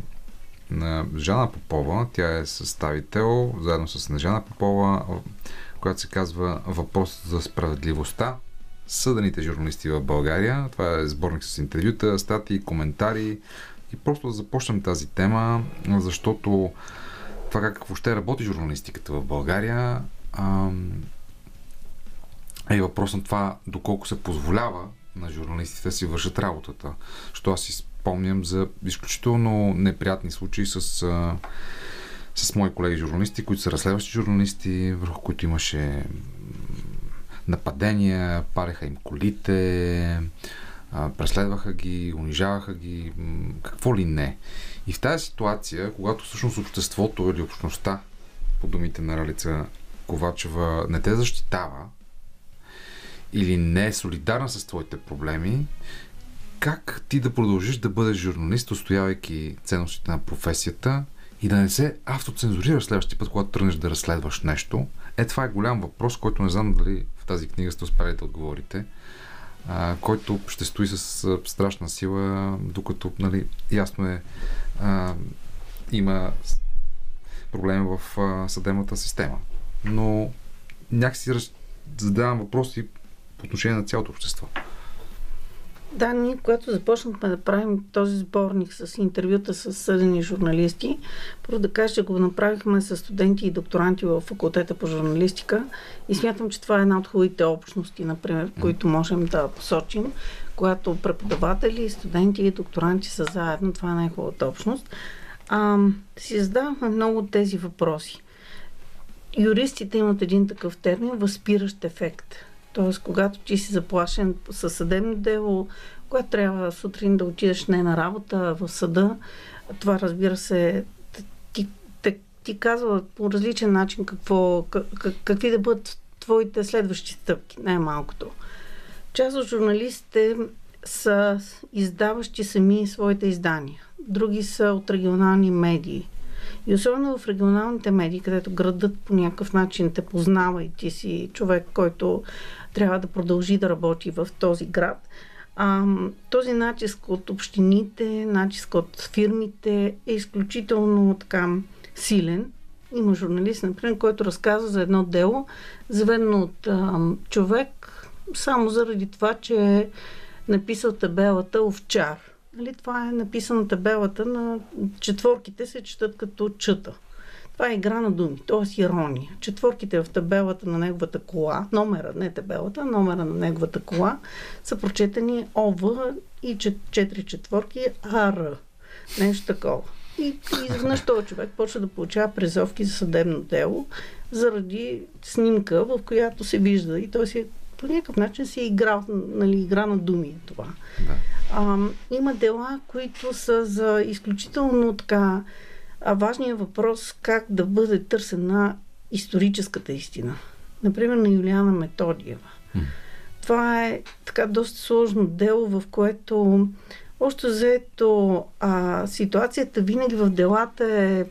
на Жана Попова. Тя е съставител, заедно с Нежана Попова, която се казва Въпрос за справедливостта. Съдените журналисти в България. Това е сборник с интервюта, статии, коментари. И просто да започнем тази тема, защото това как въобще работи журналистиката в България е въпрос на това доколко се позволява на журналистите да си вършат работата. Що аз си спомням за изключително неприятни случаи с, с мои колеги журналисти, които са разследващи журналисти, върху които имаше нападения, пареха им колите, преследваха ги, унижаваха ги, какво ли не. И в тази ситуация, когато всъщност обществото или общността, по думите на Ралица Ковачева, не те защитава или не е солидарна с твоите проблеми, как ти да продължиш да бъдеш журналист, устоявайки ценностите на професията и да не се автоцензурираш следващия път, когато тръгнеш да разследваш нещо? Е, това е голям въпрос, който не знам дали в тази книга сте успели да отговорите а, който ще стои с страшна сила, докато нали, ясно е а, има проблеми в а, съдебната система. Но някакси задавам въпроси по отношение на цялото общество.
Да, ние, когато започнахме да правим този сборник с интервюта с съдени журналисти, първо да кажа, че го направихме с студенти и докторанти в факултета по журналистика и смятам, че това е една от хубавите общности, например, които можем да посочим, когато преподаватели, студенти и докторанти са заедно. Това е най-хубавата общност. А, си задавахме много от тези въпроси. юристите имат един такъв термин възпиращ ефект. Тоест, когато ти си заплашен със съдебно дело, когато трябва сутрин да отидеш не на работа, в съда, това разбира се, ти, ти, ти казва по различен начин какво, как, какви да бъдат твоите следващи стъпки, най-малкото. Част от журналистите са издаващи сами своите издания. Други са от регионални медии. И особено в регионалните медии, където градът по някакъв начин те познава и ти си човек, който трябва да продължи да работи в този град. А, този натиск от общините, натиск от фирмите е изключително така силен. Има журналист, например, който разказва за едно дело, заведено от а, човек, само заради това, че е написал табелата овчар. Нали, това е написана табелата на четворките се четат като чъта. Това е игра на думи, т.е. ирония. Четворките в табелата на неговата кола, номера, не табелата, номера на неговата кола, са прочетени ОВ и четири четворки АР. Нещо такова. И, и изведнъж този човек почва да получава призовки за съдебно дело заради снимка, в която се вижда и той си е по някакъв начин си е играл, нали, игра на думи е това. Да. А, има дела, които са за изключително така важния въпрос как да бъде търсена историческата истина. Например, на Юлиана Методиева. М. Това е така доста сложно дело, в което още заето а, ситуацията винаги в делата е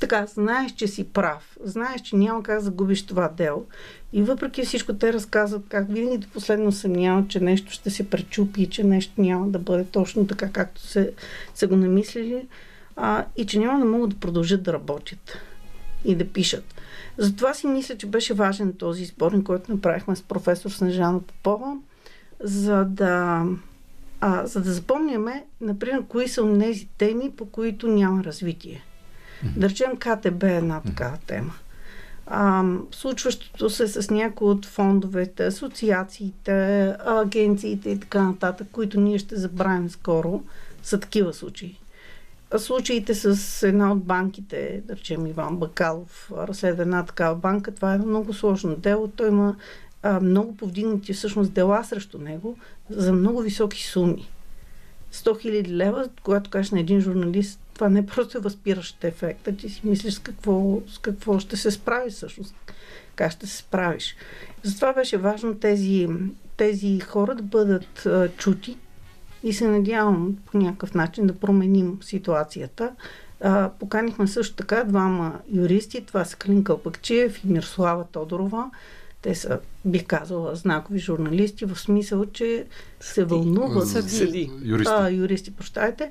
така, знаеш, че си прав, знаеш, че няма как да загубиш това дело. И въпреки всичко те разказват как винаги до последно съмняват, че нещо ще се пречупи, че нещо няма да бъде точно така, както се, са го намислили а, и че няма да могат да продължат да работят и да пишат. Затова си мисля, че беше важен този сборник, който направихме с професор Снежана Попова, за да, а, за да запомняме, например, кои са тези теми, по които няма развитие. Да речем КТБ е една такава тема. А, случващото се с някои от фондовете, асоциациите, агенциите и така нататък, които ние ще забравим скоро, са такива случаи. А случаите с една от банките, да речем Иван Бакалов, разследва една такава банка, това е много сложно дело. Той има а, много повдигнати всъщност дела срещу него за много високи суми. 100 000 лева, когато кажеш на един журналист, това не е просто възпиращ ефект, а ти си мислиш с какво, с какво ще се справиш всъщност, как ще се справиш. Затова беше важно тези, тези хора да бъдат а, чути и се надявам по някакъв начин да променим ситуацията. А, поканихме също така двама юристи, това са Калин Кълпакчиев и Мирслава Тодорова. Те са, бих казала, знакови журналисти, в смисъл, че се вълнуват.
Съди.
Юристи.
А, юристи, прощайте.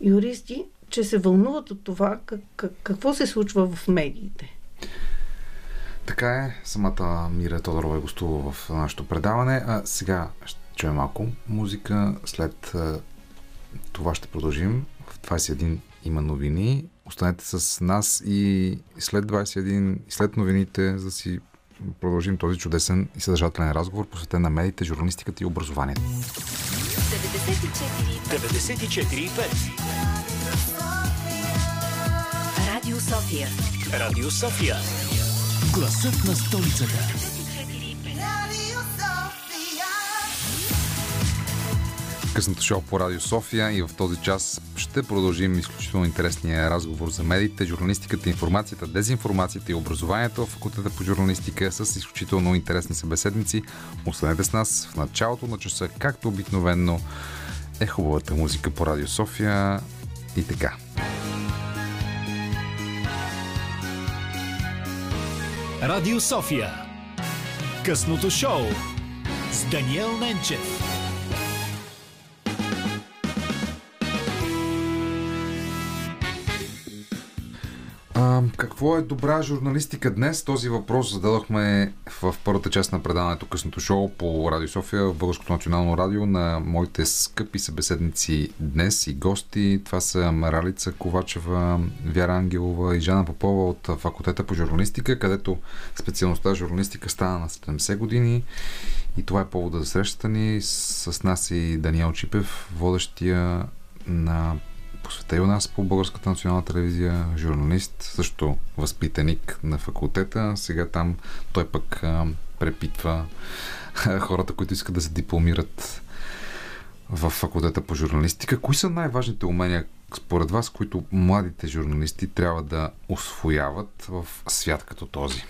Юристи, че се вълнуват от това как, как, какво се случва в медиите.
Така е, самата Мира Тодорова е гостува в нашето предаване. А сега ще чуем малко музика. След това ще продължим. В 21 има новини. Останете с нас и след 21, и след новините, за да си продължим този чудесен и съдържателен разговор, посветен на медиите, журналистиката и образованието.
94 Радио София. Радио София. Гласът на столицата.
Късното шоу по Радио София и в този час ще продължим изключително интересния разговор за медиите, журналистиката, информацията, дезинформацията и образованието в факултета по журналистика с изключително интересни събеседници. Останете с нас в началото на часа, както обикновенно е хубавата музика по Радио София и така.
Радио София. Късното шоу с Даниел Ненчев.
А, какво е добра журналистика днес? Този въпрос зададохме в първата част на предаването късното шоу по Радио София Българското национално радио на моите скъпи събеседници днес и гости. Това са Маралица Ковачева, Вяра Ангелова и Жана Попова от факултета по журналистика, където специалността журналистика стана на 70 години. И това е повода за срещата ни. С нас и Даниел Чипев, водещия на по света и у нас по Българската национална телевизия, журналист, също възпитаник на факултета. Сега там той пък а, препитва хората, които искат да се дипломират в факултета по журналистика. Кои са най-важните умения според вас, които младите журналисти трябва да освояват в свят като този?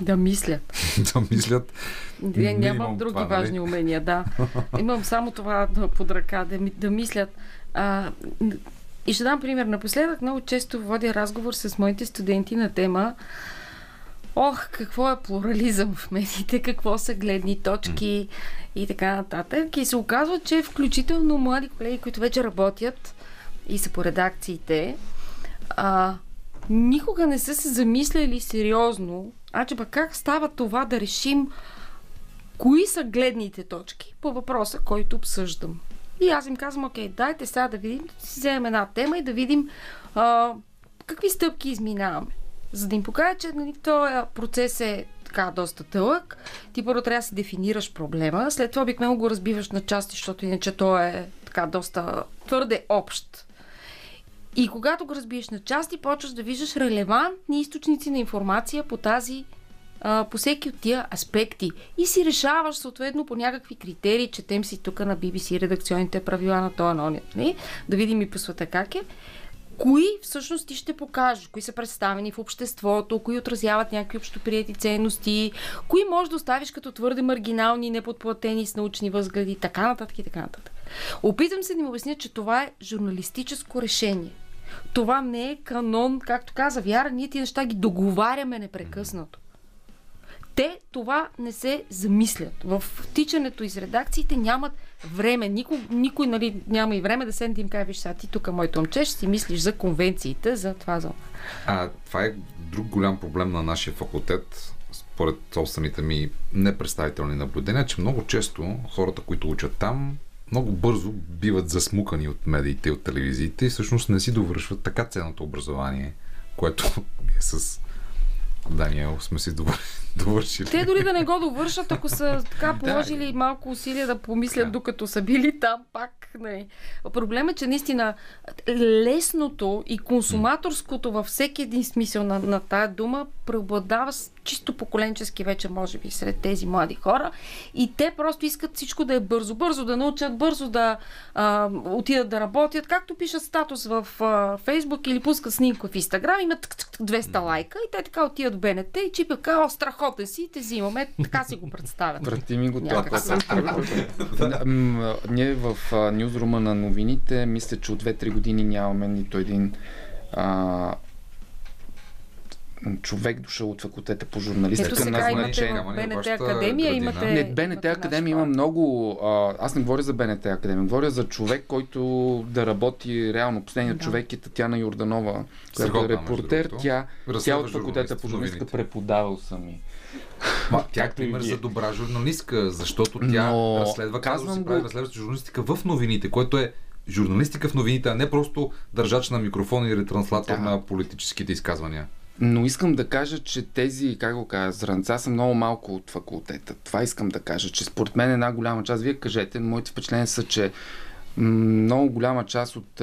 Да мислят.
да мислят.
Не, нямам други това, нали? важни умения, да. Имам само това под ръка, да, да мислят. А, и ще дам пример. Напоследък много често водя разговор с моите студенти на тема Ох, какво е плурализъм в медиите, какво са гледни точки и така нататък. И се оказва, че включително млади колеги, които вече работят и са по редакциите, а, никога не са се замисляли сериозно, а че пък как става това да решим кои са гледните точки по въпроса, който обсъждам. И аз им казвам, окей, дайте сега да видим, да си вземем една тема и да видим а, какви стъпки изминаваме. За да им покажа, че нали, този процес е така доста дълъг. Ти първо трябва да си дефинираш проблема, след това обикновено го разбиваш на части, защото иначе той е така доста твърде общ. И когато го разбиеш на части, почваш да виждаш релевантни източници на информация по тази по всеки от тия аспекти. И си решаваш съответно по някакви критерии, четем си тук на BBC редакционните правила на този на нали? да видим и по света как е. Кои всъщност ти ще покажеш, кои са представени в обществото, кои отразяват някакви общоприяти ценности, кои можеш да оставиш като твърде маргинални, неподплатени с научни възгледи, така нататък и така нататък. Опитвам се да им обясня, че това е журналистическо решение. Това не е канон, както каза Вяра, ние ти неща ги договаряме непрекъснато те това не се замислят. В тичането из редакциите нямат време. Никой, никой нали, няма и време да да им каже, виж сега ти тук, моето момче, ще си мислиш за конвенциите, за това за...
А, това е друг голям проблем на нашия факултет, според собствените ми непредставителни наблюдения, че много често хората, които учат там, много бързо биват засмукани от медиите и от телевизиите и всъщност не си довършват така ценното образование, което е с Даниел сме си довършили.
Те дори да не го довършат, ако са така положили да. малко усилия да помислят, да. докато са били там, пак не. Проблемът е, че наистина лесното и консуматорското във всеки един смисъл на, на тая дума преобладава чисто поколенчески вече, може би, сред тези млади хора. И те просто искат всичко да е бързо. Бързо да научат, бързо да а, отидат да работят. Както пишат статус в а, Фейсбук или пускат снимка в Инстаграм, имат 200 лайка и те така отиват в БНТ и чипят, о, страхота си, те взимаме. Така си го представят.
Врати ми го това. Ние в нюзрума на новините, мисля, че от 2-3 години нямаме нито един а, човек дошъл от факултета по журналистика.
Ето сега имате БНТ Академия, имате...
Не, БНТ Академия има много... А, аз не говоря за БНТ Академия, говоря за човек, който да работи реално. Последният да. човек е Татяна Йорданова, която е репортер. Тя, тя от факултета по журналистика преподавал сами.
Ма, тя е пример за добра журналистка, защото тя Но... разследва, казвам си прави разследваща журналистика в новините, което е журналистика в новините, а не просто държач на микрофон и ретранслатор да. на политическите изказвания.
Но искам да кажа, че тези, как го кажа, зранца са много малко от факултета. Това искам да кажа, че според мен една голяма част, вие кажете, моите впечатления са, че много голяма част от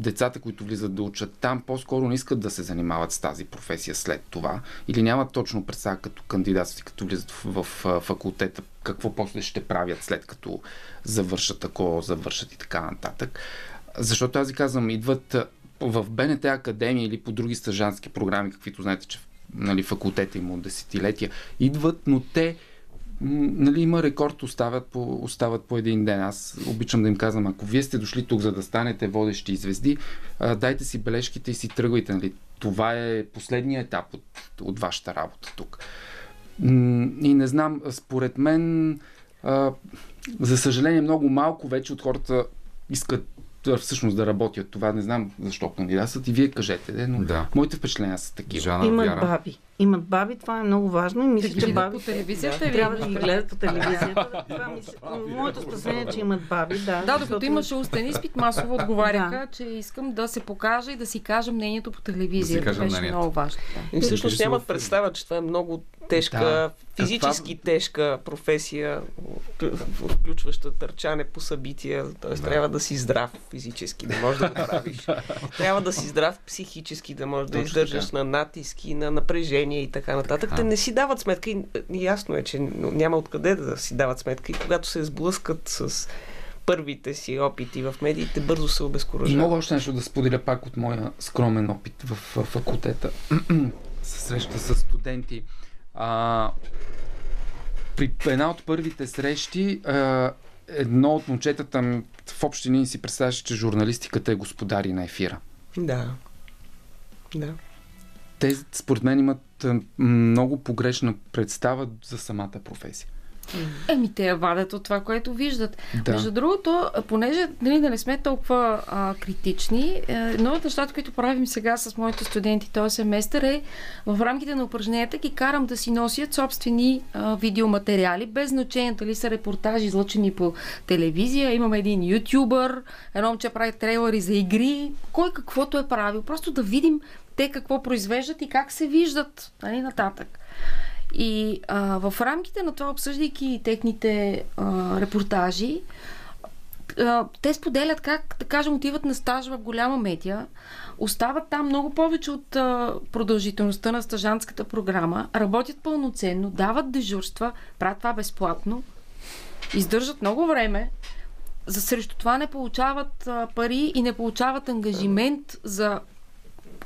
децата, които влизат да учат там, по-скоро не искат да се занимават с тази професия след това. Или нямат точно представа като кандидатстват, като влизат в, в факултета, какво после ще правят след като завършат, ако завършат и така нататък. Защото аз ви казвам, идват в БНТ Академия или по други стъжански програми, каквито знаете, че нали, факултета има от десетилетия, идват, но те нали, има рекорд, остават по, остават по един ден. Аз обичам да им казвам, ако вие сте дошли тук, за да станете водещи звезди, а, дайте си бележките и си тръгвайте. Нали. Това е последният етап от, от вашата работа тук. И не знам, според мен, а, за съжаление, много малко вече от хората искат всъщност да работят това. Не знам защо кандидатстват и вие кажете, но да. моите впечатления са такива.
Жана, Имат вяра. баби. Имат баби, това е много важно и мисля, че баби
по телевизията да,
трябва да ги гледат по телевизията. това мисля, моето спасение е, че имат баби, да.
Да, докато имаше устен изпит, масово отговаряха, да. че искам да се покажа и да си кажа мнението по телевизията. Да беше много важно.
Да. И всъщност нямат представа, че това е много тежка, да. физически тежка професия включваща търчане по събития, т.е. Да. трябва да си здрав физически, да можеш да го правиш. трябва да си здрав психически, да можеш да издържаш така. на натиски, на напрежение и така нататък. Те не си дават сметка и ясно е, че няма откъде да си дават сметка и когато се сблъскат с първите си опити в медиите, бързо се обезкуражават.
Мога още нещо да споделя пак от моя скромен опит в, факултета. среща с студенти. А, при една от първите срещи, а, едно от момчетата в общи линии си представяше, че журналистиката е господари на ефира.
Да. Да.
Те, според мен, имат много погрешна представа за самата професия.
Еми, те я вадят от това, което виждат. Да. Между другото, понеже нали, да не сме толкова а, критични, е, едно от нещата, които правим сега с моите студенти този семестър е в рамките на упражненията ги карам да си носят собствени а, видеоматериали, без значение дали са репортажи, излъчени по телевизия. Имаме един ютубър, едно момче прави трейлери за игри, кой каквото е правил. Просто да видим те какво произвеждат и как се виждат нали, нататък. И а, в рамките на това, обсъждайки техните а, репортажи, а, те споделят как, да кажем, отиват на стаж в голяма медия, остават там много повече от а, продължителността на стажантската програма, работят пълноценно, дават дежурства, правят това безплатно, издържат много време, за срещу това не получават а, пари и не получават ангажимент за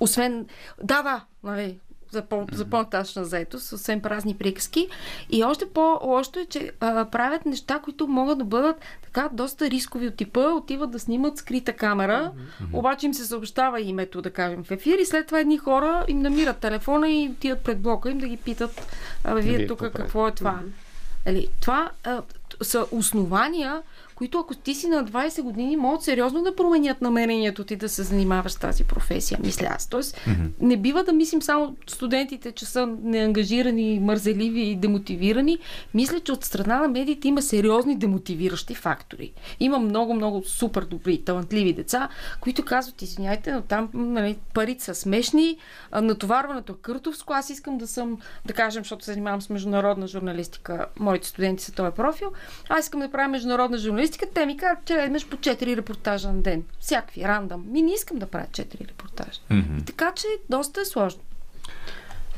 освен... Да, да, нали, за, по, за по-нататъчна заетост, съвсем празни приказки. И още по-лошо е, че а, правят неща, които могат да бъдат така доста рискови от типа. Отиват да снимат скрита камера, mm-hmm. обаче им се съобщава името, да кажем, в ефир и след това едни хора им намират телефона и отиват пред блока им да ги питат, а, вие тук какво е това. Mm-hmm. Ели, това а, са основания, които ако ти си на 20 години, могат сериозно да променят намерението ти да се занимаваш с тази професия, мисля аз. Тоест, mm-hmm. не бива да мислим само студентите, че са неангажирани, мързеливи и демотивирани. Мисля, че от страна на медиите има сериозни демотивиращи фактори. Има много, много супер добри, талантливи деца, които казват, извиняйте, но там нали, парите са смешни, натоварването е къртовско, аз искам да съм, да кажем, защото се занимавам с международна журналистика, моите студенти са този профил, аз искам да правя международна журналистика, журналистика, те ми казват, че имаш по 4 репортажа на ден. Всякакви, рандъм. Ми не искам да правя 4 репортажа. Mm-hmm. така че доста е сложно.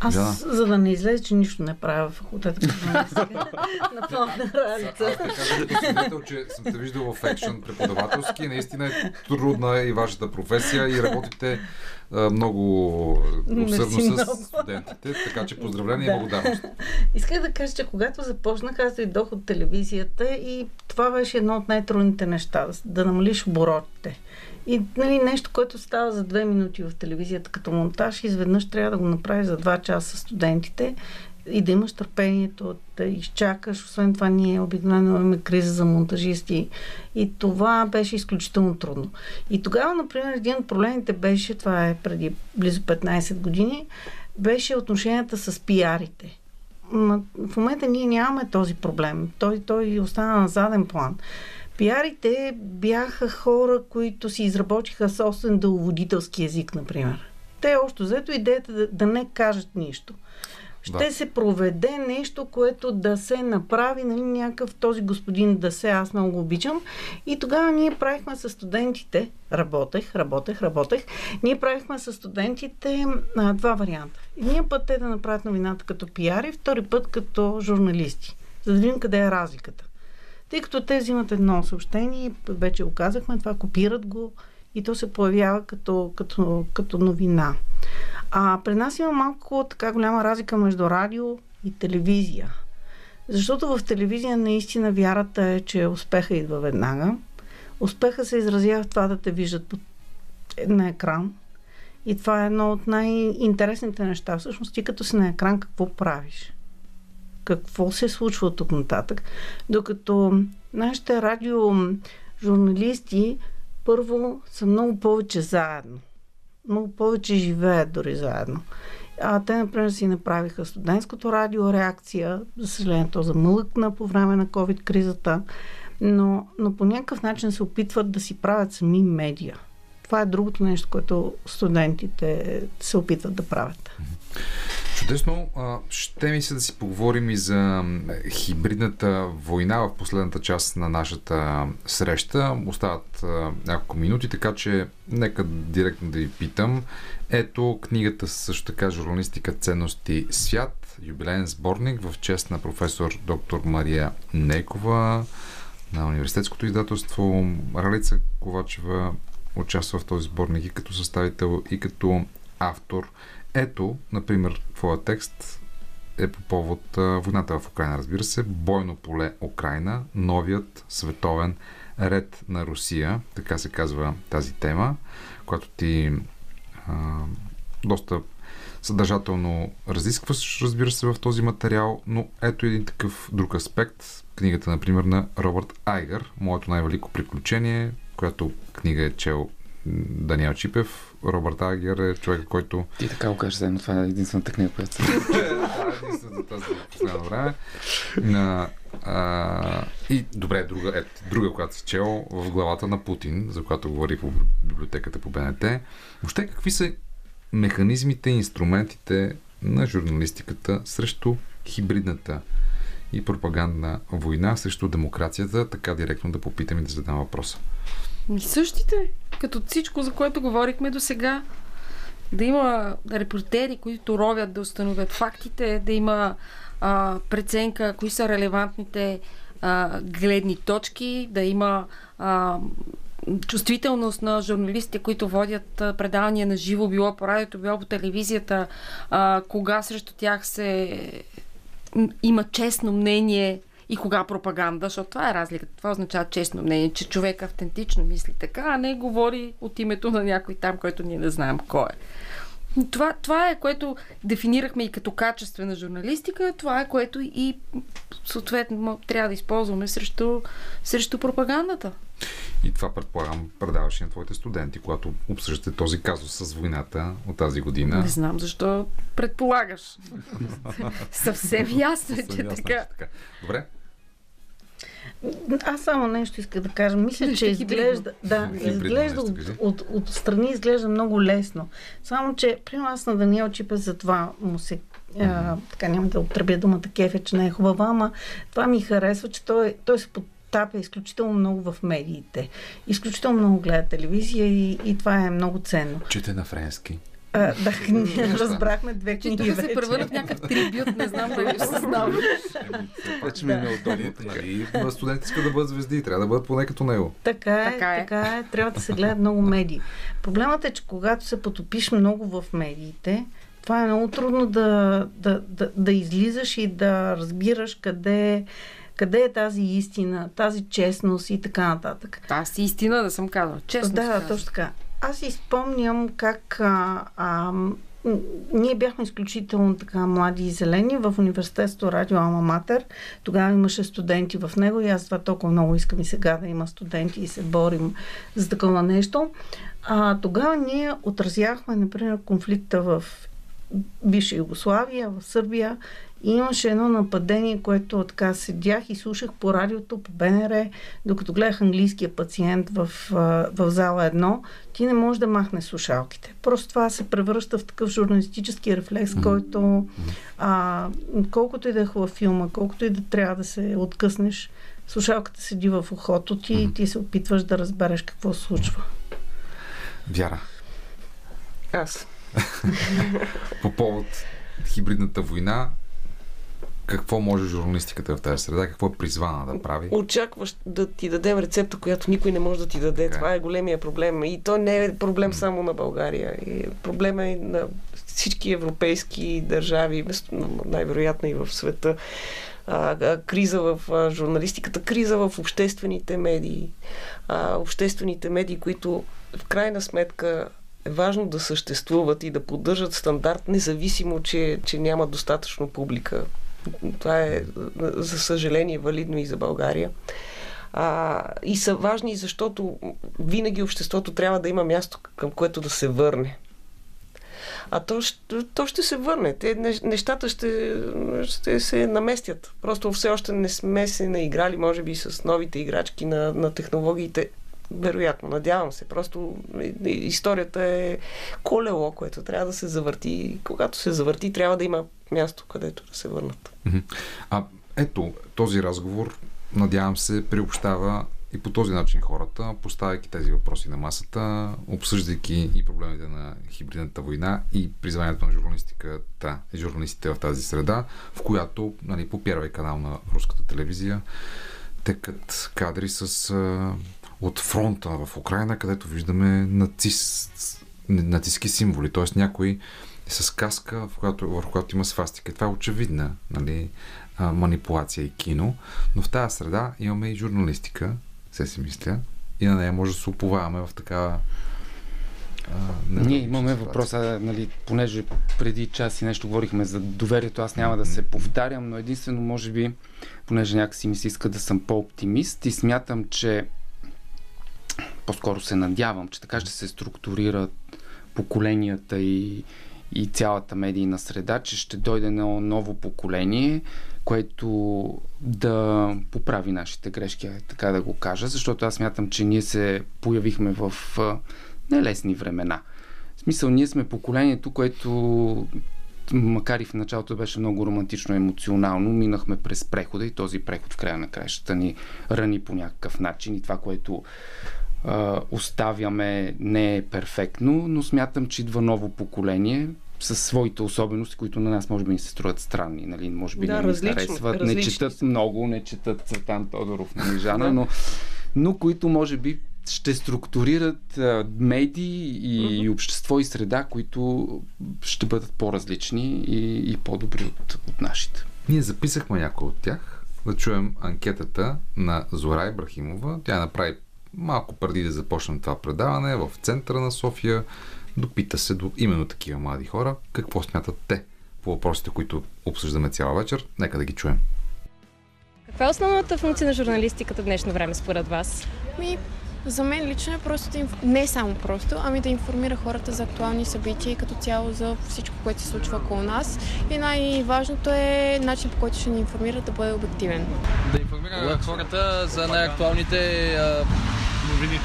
Аз, да. за да не излезе, че нищо не правя в факултета по журналистика, на пълна
работа. Аз че съм те виждал в екшен преподавателски. Наистина е трудна и вашата професия и работите много усърдно с студентите, така че поздравления да. и благодарност.
Исках да кажа, че когато започнах, аз дойдох от телевизията и това беше едно от най-трудните неща, да намалиш оборотите. И нали, нещо, което става за две минути в телевизията като монтаж, изведнъж трябва да го направиш за два часа с студентите и да имаш търпението да изчакаш. Освен това, ние обикновено имаме криза за монтажисти и това беше изключително трудно. И тогава, например, един от проблемите беше, това е преди близо 15 години, беше отношенията с пиарите. В момента ние нямаме този проблем. Той, той остана на заден план. Пиарите бяха хора, които си изработиха собствен дълводителски език, например. Те още взето идеята да, да не кажат нищо ще да. се проведе нещо, което да се направи, нали, някакъв този господин да се, аз много обичам. И тогава ние правихме с студентите, работех, работех, работех, ние правихме с студентите а, два варианта. Едния път те да направят новината като пиари, втори път като журналисти, за да видим къде е разликата. Тъй като те взимат едно съобщение, вече го казахме, това копират го и то се появява като, като, като новина. А при нас има малко така голяма разлика между радио и телевизия. Защото в телевизия наистина вярата е, че успеха идва веднага. Успеха се изразява в това да те виждат на екран. И това е едно от най-интересните неща. Всъщност ти като си на екран, какво правиш? Какво се случва тук нататък? Докато нашите радио журналисти първо са много повече заедно много повече живеят дори заедно. А те, например, си направиха студентското радио реакция. За съжаление, то замълъкна по време на COVID-кризата. Но, но по някакъв начин се опитват да си правят сами медия. Това е другото нещо, което студентите се опитват да правят.
Чудесно. Ще ми се да си поговорим и за хибридната война в последната част на нашата среща. Остават няколко минути, така че нека директно да ви питам. Ето книгата също така журналистика Ценности свят, юбилейен сборник в чест на професор доктор Мария Некова на университетското издателство. Ралица Ковачева участва в този сборник и като съставител, и като автор. Ето, например, твоя текст е по повод войната в Украина, разбира се. Бойно поле Украина, новият световен ред на Русия, така се казва тази тема, която ти а, доста съдържателно разискваш, разбира се, в този материал, но ето един такъв друг аспект. Книгата, например, на Робърт Айгър, Моето най-велико приключение, която книга е чел Даниел Чипев. Робърт Агер е човек, който...
Ти така го кажеш, но това е единствената книга, която
съм. единствената тази последно време. На, а, и добре, друга, е, друга, която си чел в главата на Путин, за която говори по библиотеката по БНТ. Въобще какви са механизмите и инструментите на журналистиката срещу хибридната и пропагандна война срещу демокрацията, така директно да попитам и да задам въпроса.
И същите, като всичко, за което говорихме до сега. Да има репортери, които ровят да установят фактите, да има а, преценка, кои са релевантните а, гледни точки, да има а, чувствителност на журналистите, които водят предавания на живо, било по радиото, било по телевизията, а, кога срещу тях се има честно мнение и кога пропаганда, защото това е разликата. Това означава честно мнение, че човек автентично мисли така, а не говори от името на някой там, който ние не знаем кой е. Това, това е което дефинирахме и като качествена журналистика, това е което и съответно трябва да използваме срещу, срещу пропагандата.
И това предполагам предаваш на твоите студенти, когато обсъждате този казус с войната от тази година.
Не знам защо предполагаш. Съвсем ясно е, че така.
Добре,
аз само нещо иска да кажа. Мисля, че изглежда, да, изглежда от, от, от страни изглежда много лесно. Само, че при аз на Даниел Чипе за това му се а, така няма да употребя думата кефе, че не е хубава, ама това ми харесва, че той, той се потапя изключително много в медиите. Изключително много гледа телевизия и, и това е много ценно.
Чете на френски.
А, да, ние разбрахме две книги
Че тук се превърна в някакъв трибют, не знам дали се знам.
Вече ми е неудобно. Нали? Студентите искат да бъдат звезди, трябва да бъдат поне като него.
Така е, така е. Така е. Трябва да се гледат много медии. Проблемът е, че когато се потопиш много в медиите, това е много трудно да, да, да, да излизаш и да разбираш къде къде е тази истина, тази честност и така нататък.
Аз истина да съм казала. Честност.
Да, точно така. Аз си спомням как а, а, ние бяхме изключително така млади и зелени в университетство Радио Алма Матер. Тогава имаше студенти в него и аз това толкова много искам и сега да има студенти и се борим за такова нещо. А, тогава ние отразяхме, например, конфликта в бивша Югославия, в Сърбия и имаше едно нападение, което така седях и слушах по радиото, по БНР, докато гледах английския пациент в, в зала едно. Ти не можеш да махне слушалките. Просто това се превръща в такъв журналистически рефлекс, mm-hmm. който а, колкото и да е хубав филма, колкото и да трябва да се откъснеш, слушалката седи в ухото ти mm-hmm. и ти се опитваш да разбереш какво се случва.
Вяра.
Аз.
По повод хибридната война, какво може журналистиката в тази среда? Какво е призвана да прави?
Очакваш да ти дадем рецепта, която никой не може да ти даде. Okay. Това е големия проблем. И то не е проблем mm. само на България. И проблем е на всички европейски държави, най-вероятно и в света. А, криза в а, журналистиката, криза в обществените медии. А, обществените медии, които в крайна сметка е важно да съществуват и да поддържат стандарт, независимо, че, че няма достатъчно публика това е, за съжаление, валидно и за България. А, и са важни, защото винаги обществото трябва да има място, към което да се върне. А то, то ще се върне. Те нещата ще, ще се наместят. Просто все още не сме се наиграли, може би, с новите играчки на, на технологиите вероятно, надявам се. Просто историята е колело, което трябва да се завърти. Когато се завърти, трябва да има място, където да се върнат.
А ето, този разговор, надявам се, приобщава и по този начин хората, поставяйки тези въпроси на масата, обсъждайки и проблемите на хибридната война и призванието на журналистиката журналистите в тази среда, в която нали, по първи канал на руската телевизия текат кадри с, от фронта в Украина, където виждаме нацис, нацистски символи, т.е. някой с каска, в която, върху която има свастика. Това е очевидна нали, а, манипулация и кино, но в тази среда имаме и журналистика, се си мисля, и на нея може да се уповаваме в такава
ние имаме въпроса, нали, понеже преди час и нещо говорихме за доверието, аз няма да се повтарям, но единствено може би, понеже някакси ми се иска да съм по-оптимист и смятам, че по-скоро се надявам, че така ще се структурират поколенията и, и цялата медийна среда, че ще дойде едно ново поколение, което да поправи нашите грешки, така да го кажа, защото аз смятам, че ние се появихме в нелесни времена. В смисъл, ние сме поколението, което макар и в началото беше много романтично, емоционално, минахме през прехода и този преход в края на краищата ни рани по някакъв начин и това, което а, оставяме не е перфектно, но смятам, че идва ново поколение с своите особености, които на нас може би ни се струват странни, нали? може би
да,
не
ни
харесват, не четат много, не четат Цветан Тодоров, нали, Жана, но, но които може би ще структурират а, медии и, uh-huh. общество и среда, които ще бъдат по-различни и, и по-добри от, от нашите.
Ние записахме някои от тях. Да чуем анкетата на Зора Ибрахимова. Тя направи малко преди да започнем това предаване в центъра на София. Допита се до именно такива млади хора. Какво смятат те по въпросите, които обсъждаме цяла вечер? Нека да ги чуем.
Каква е основната функция на журналистиката в днешно време според вас?
Ми, за мен лично е просто да инф... не само просто, ами да информира хората за актуални събития и като цяло за всичко, което се случва около нас. И най-важното е начин по който ще ни информира да бъде обективен.
Да информира хората за най-актуалните а... новини.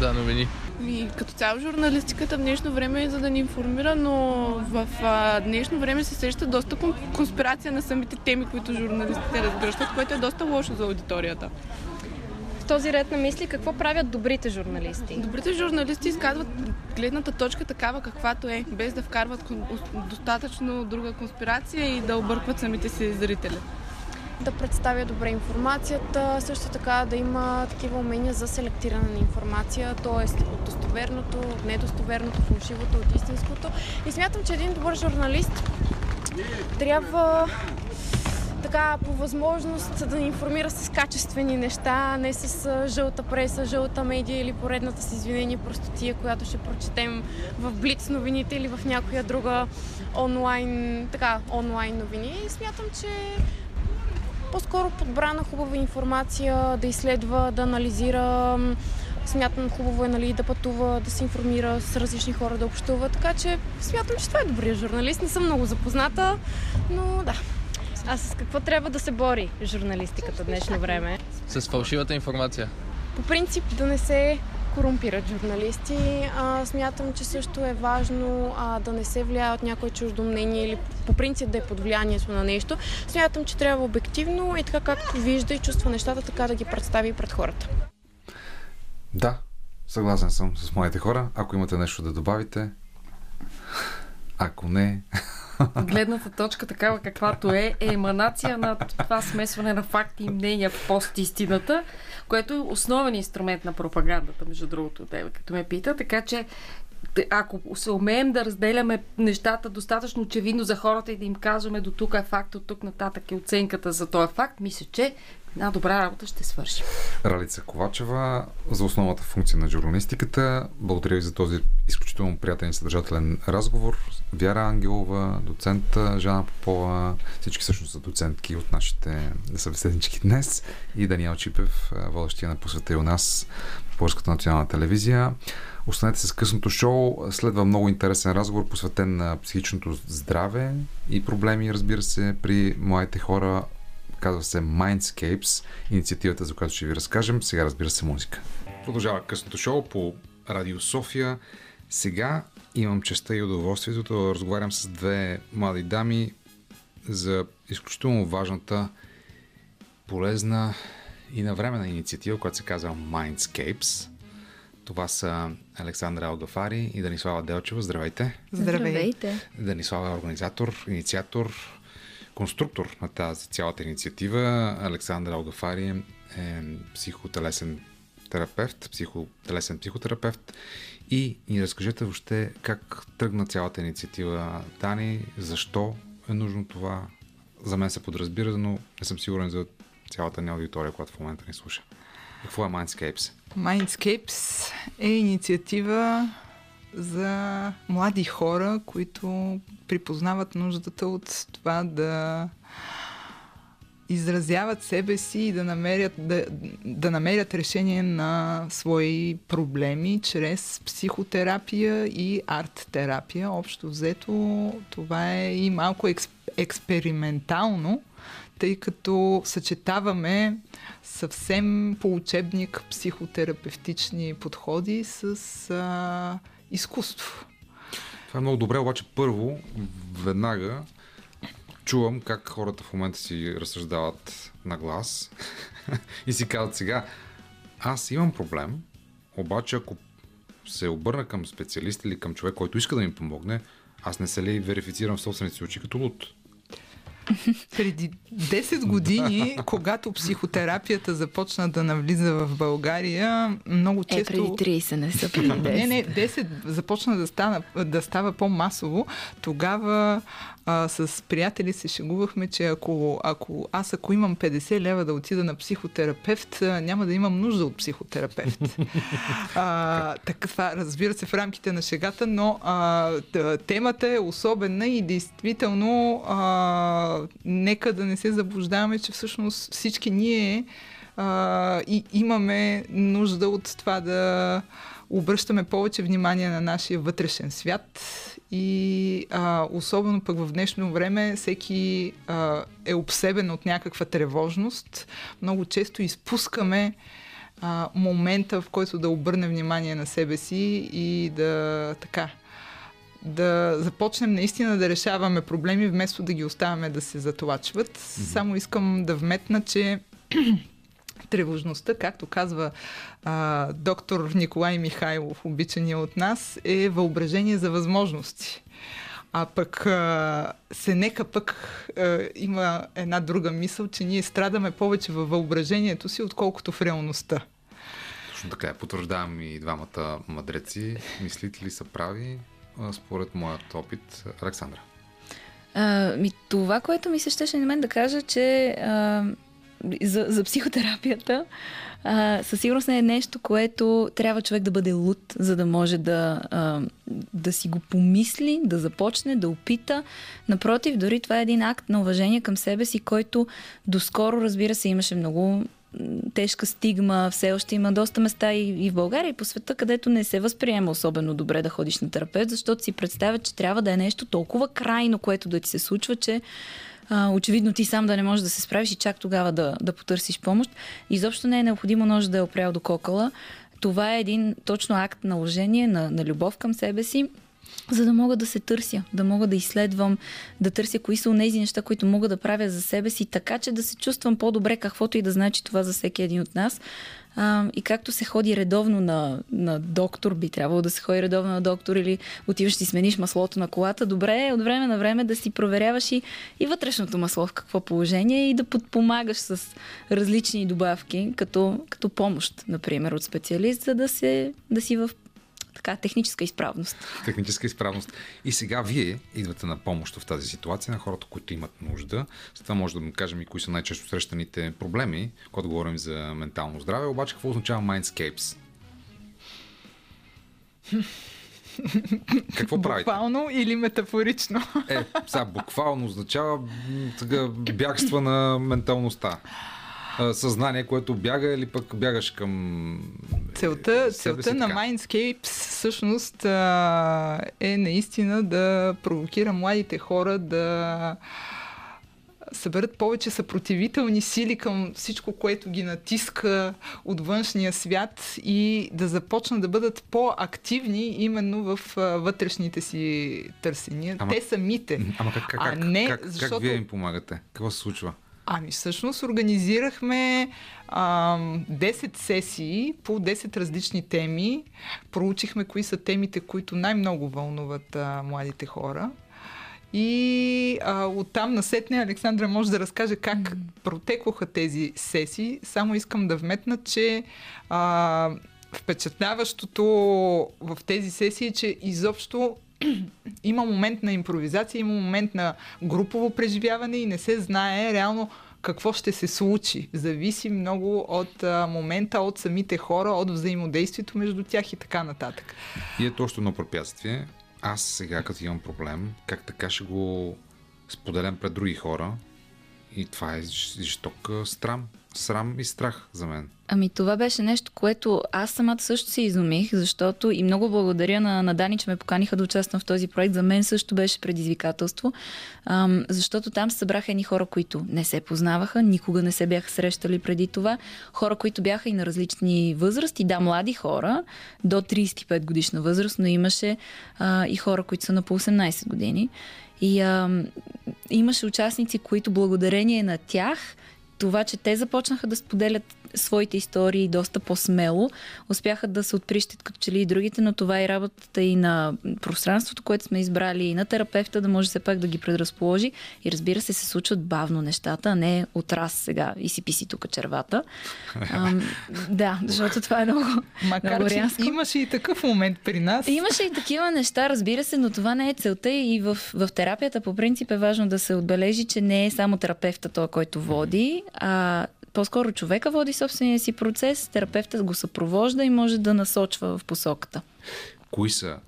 Да, новини.
И като цяло журналистиката в днешно време е за да ни информира, но в а, днешно време се среща доста конспирация на самите теми, които журналистите разгръщат, което е доста лошо за аудиторията
този ред на мисли, какво правят добрите журналисти?
Добрите журналисти изказват гледната точка такава каквато е, без да вкарват достатъчно друга конспирация и да объркват самите си зрители
да представя добре информацията, също така да има такива умения за селектиране на информация, т.е. от достоверното, от недостоверното, фалшивото, от истинското. И смятам, че един добър журналист трябва така по възможност да ни информира с качествени неща, не с жълта преса, жълта медия или поредната с извинение простотия, която ще прочетем в Блиц новините или в някоя друга онлайн, така, онлайн новини. И смятам, че по-скоро подбрана хубава информация, да изследва, да анализира. Смятам хубаво е нали, да пътува, да се информира с различни хора, да общува. Така че смятам, че това е добрия журналист. Не съм много запозната, но да.
А с какво трябва да се бори журналистиката в днешно време?
С фалшивата информация.
По принцип да не се корумпират журналисти. А, смятам, че също е важно а, да не се влияе от някое чуждо мнение или по принцип да е под влиянието на нещо. Смятам, че трябва обективно и така както вижда и чувства нещата, така да ги представи пред хората.
Да, съгласен съм с моите хора. Ако имате нещо да добавите, ако не,
гледната точка такава каквато е, е еманация на това смесване на факти и мнения в пост-истината, което е основен инструмент на пропагандата, между другото, тебе, като ме пита. Така че ако се умеем да разделяме нещата достатъчно очевидно за хората и да им казваме до тук е факт, от тук нататък е оценката за този факт, мисля, че една добра работа ще свърши.
Ралица Ковачева за основната функция на журналистиката. Благодаря ви за този изключително приятен и съдържателен разговор. Вяра Ангелова, доцент Жана Попова, всички всъщност са доцентки от нашите събеседнички днес и Даниел Чипев, водещия на посвета и у нас Българската национална телевизия. Останете с късното шоу. Следва много интересен разговор, посветен на психичното здраве и проблеми, разбира се, при младите хора Казва се Mindscapes, инициативата, за която ще ви разкажем. Сега разбира се музика. Продължава късното шоу по Радио София. Сега имам честа и удоволствието да разговарям с две млади дами за изключително важната, полезна и навременна инициатива, която се казва Mindscapes. Това са Александра Алгафари и Данислава Делчева. Здравейте!
Здравейте!
Данислава е организатор, инициатор, конструктор на тази цялата инициатива. Александър Алгафари е психотелесен терапевт, психотелесен психотерапевт и ни разкажете въобще как тръгна цялата инициатива Дани, защо е нужно това. За мен се подразбира, но не съм сигурен за цялата ни аудитория, която в момента ни слуша. Какво е Mindscapes?
Mindscapes е инициатива за млади хора, които припознават нуждата от това да изразяват себе си и да намерят, да, да намерят решение на свои проблеми чрез психотерапия и арт-терапия. Общо взето това е и малко експ, експериментално, тъй като съчетаваме съвсем по учебник психотерапевтични подходи с а, изкуство.
Това е много добре, обаче първо, веднага чувам как хората в момента си разсъждават на глас и си казват сега, аз имам проблем, обаче ако се обърна към специалист или към човек, който иска да ми помогне, аз не се ли верифицирам в собствените си очи като луд?
Преди 10 години, когато психотерапията започна да навлиза в България, много често...
Е, преди 30, не са преди 10.
Не, не, 10 започна да, стана, да става по-масово. Тогава а, с приятели се шегувахме, че ако, ако аз ако имам 50 лева да отида на психотерапевт, няма да имам нужда от психотерапевт. а, така, разбира се, в рамките на шегата, но а, темата е особена и действително а, нека да не се заблуждаваме, че всъщност всички ние а, и имаме нужда от това да обръщаме повече внимание на нашия вътрешен свят и а, особено пък в днешно време всеки а, е обсебен от някаква тревожност. Много често изпускаме а, момента, в който да обърнем внимание на себе си и да така да започнем наистина да решаваме проблеми, вместо да ги оставяме да се затлачват. Mm-hmm. Само искам да вметна, че тревожността, както казва а, доктор Николай Михайлов, обичания от нас, е въображение за възможности. А пък а, се нека пък а, има една друга мисъл, че ние страдаме повече във въображението си, отколкото в реалността.
Точно така, потвърждавам и двамата мъдреци. Мислите ли са прави? според моят опит. Александра.
А, ми, това, което ми се щеше на мен да кажа, че а, за, за психотерапията а, със сигурност не е нещо, което трябва човек да бъде луд, за да може да, а, да си го помисли, да започне, да опита. Напротив, дори това е един акт на уважение към себе си, който доскоро, разбира се, имаше много тежка стигма, все още има доста места и, и в България, и по света, където не се възприема особено добре да ходиш на терапевт, защото си представят, че трябва да е нещо толкова крайно, което да ти се случва, че а, очевидно ти сам да не можеш да се справиш и чак тогава да, да потърсиш помощ. Изобщо не е необходимо нож да е опрял до кокала. Това е един точно акт на уважение, на, на любов към себе си за да мога да се търся, да мога да изследвам, да търся кои са тези неща, които мога да правя за себе си, така че да се чувствам по-добре, каквото и да значи това за всеки един от нас. А, и както се ходи редовно на, на доктор, би трябвало да се ходи редовно на доктор или отиваш си смениш маслото на колата, добре е от време на време да си проверяваш и, и вътрешното масло в какво положение и да подпомагаш с различни добавки, като, като помощ, например, от специалист, за да, се, да си в така, техническа изправност.
Техническа изправност. И сега вие идвате на помощ в тази ситуация на хората, които имат нужда. С това може да му кажем и кои са най-често срещаните проблеми, когато говорим за ментално здраве. Обаче какво означава Mindscapes? Какво правите?
Буквално или метафорично?
Е, сега буквално означава тъга, бягства на менталността съзнание, което бяга или пък бягаш към
Целта, целта на Mindscapes всъщност е наистина да провокира младите хора да съберат повече съпротивителни сили към всичко, което ги натиска от външния свят и да започнат да бъдат по-активни именно в вътрешните си търсения.
Ама-
Те самите.
Ама как, как,
а
как,
не,
как,
защото...
как вие им помагате? Какво се случва?
Ами всъщност организирахме а, 10 сесии по 10 различни теми. Проучихме кои са темите, които най-много вълнуват а, младите хора. И а, оттам насетне Александра може да разкаже как mm. протекоха тези сесии. Само искам да вметна, че а, впечатляващото в тези сесии е, че изобщо има момент на импровизация, има момент на групово преживяване и не се знае реално какво ще се случи. Зависи много от а, момента, от самите хора, от взаимодействието между тях и така нататък.
И е точно едно препятствие. Аз сега, като имам проблем, как така ще го споделям пред други хора? И това е жесток а, срам, и страх за мен.
Ами това беше нещо, което аз самата също се изумих, защото и много благодаря на, на Дани, че ме поканиха да участвам в този проект. За мен също беше предизвикателство, ам, защото там събраха едни хора, които не се познаваха, никога не се бяха срещали преди това. Хора, които бяха и на различни възрасти, да, млади хора, до 35 годишна възраст, но имаше а, и хора, които са на по 18 години. И а, имаше участници, които благодарение на тях това, че те започнаха да споделят своите истории доста по-смело, успяха да се отприщат като че ли и другите, но това е работата и на пространството, което сме избрали, и на терапевта, да може все пак да ги предразположи. И разбира се, се случват бавно нещата, а не от раз сега и си писи тук червата. Ам, да, защото това е много,
Макар,
много рязко.
имаше и такъв момент при нас.
Имаше и такива неща, разбира се, но това не е целта и в, в терапията по принцип е важно да се отбележи, че не е само терапевта той, който води, а по-скоро човека води собствения си процес, терапевтът го съпровожда и може да насочва в посоката.
Кои са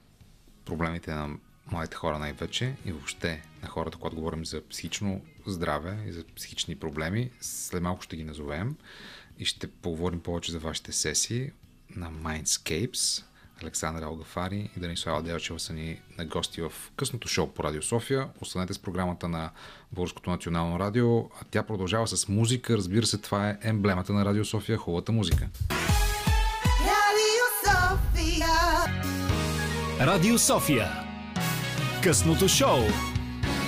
проблемите на младите хора най-вече и въобще на хората, когато говорим за психично здраве и за психични проблеми. След малко ще ги назовем и ще поговорим повече за вашите сесии на Mindscapes. Александър Алгафари и Данислава Делчева са ни на гости в късното шоу по Радио София. Останете с програмата на Българското национално радио. А тя продължава с музика. Разбира се, това е емблемата на Радио София, хубавата музика.
Радио София. Радио София. Късното шоу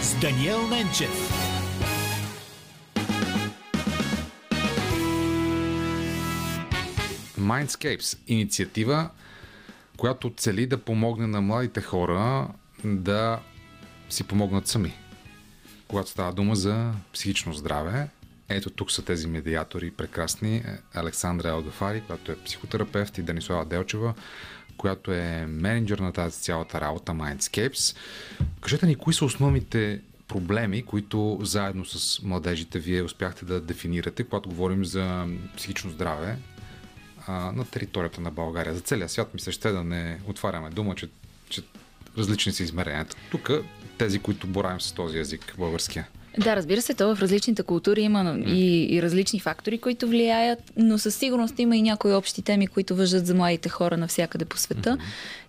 с Даниел Ненчев.
Mindscapes инициатива, която цели да помогне на младите хора да си помогнат сами. Когато става дума за психично здраве, ето тук са тези медиатори прекрасни. Александра Елгафари, която е психотерапевт и Данислава Делчева, която е менеджер на тази цялата работа Mindscapes. Кажете ни, кои са основните проблеми, които заедно с младежите вие успяхте да дефинирате, когато говорим за психично здраве а, на територията на България. За целия свят ми се ще да не отваряме дума, че, че различни са измеренията. Тук тези, които боравим с този език, българския.
Да, разбира се, то в различните култури има и, и различни фактори, които влияят, но със сигурност има и някои общи теми, които въжат за младите хора навсякъде по света.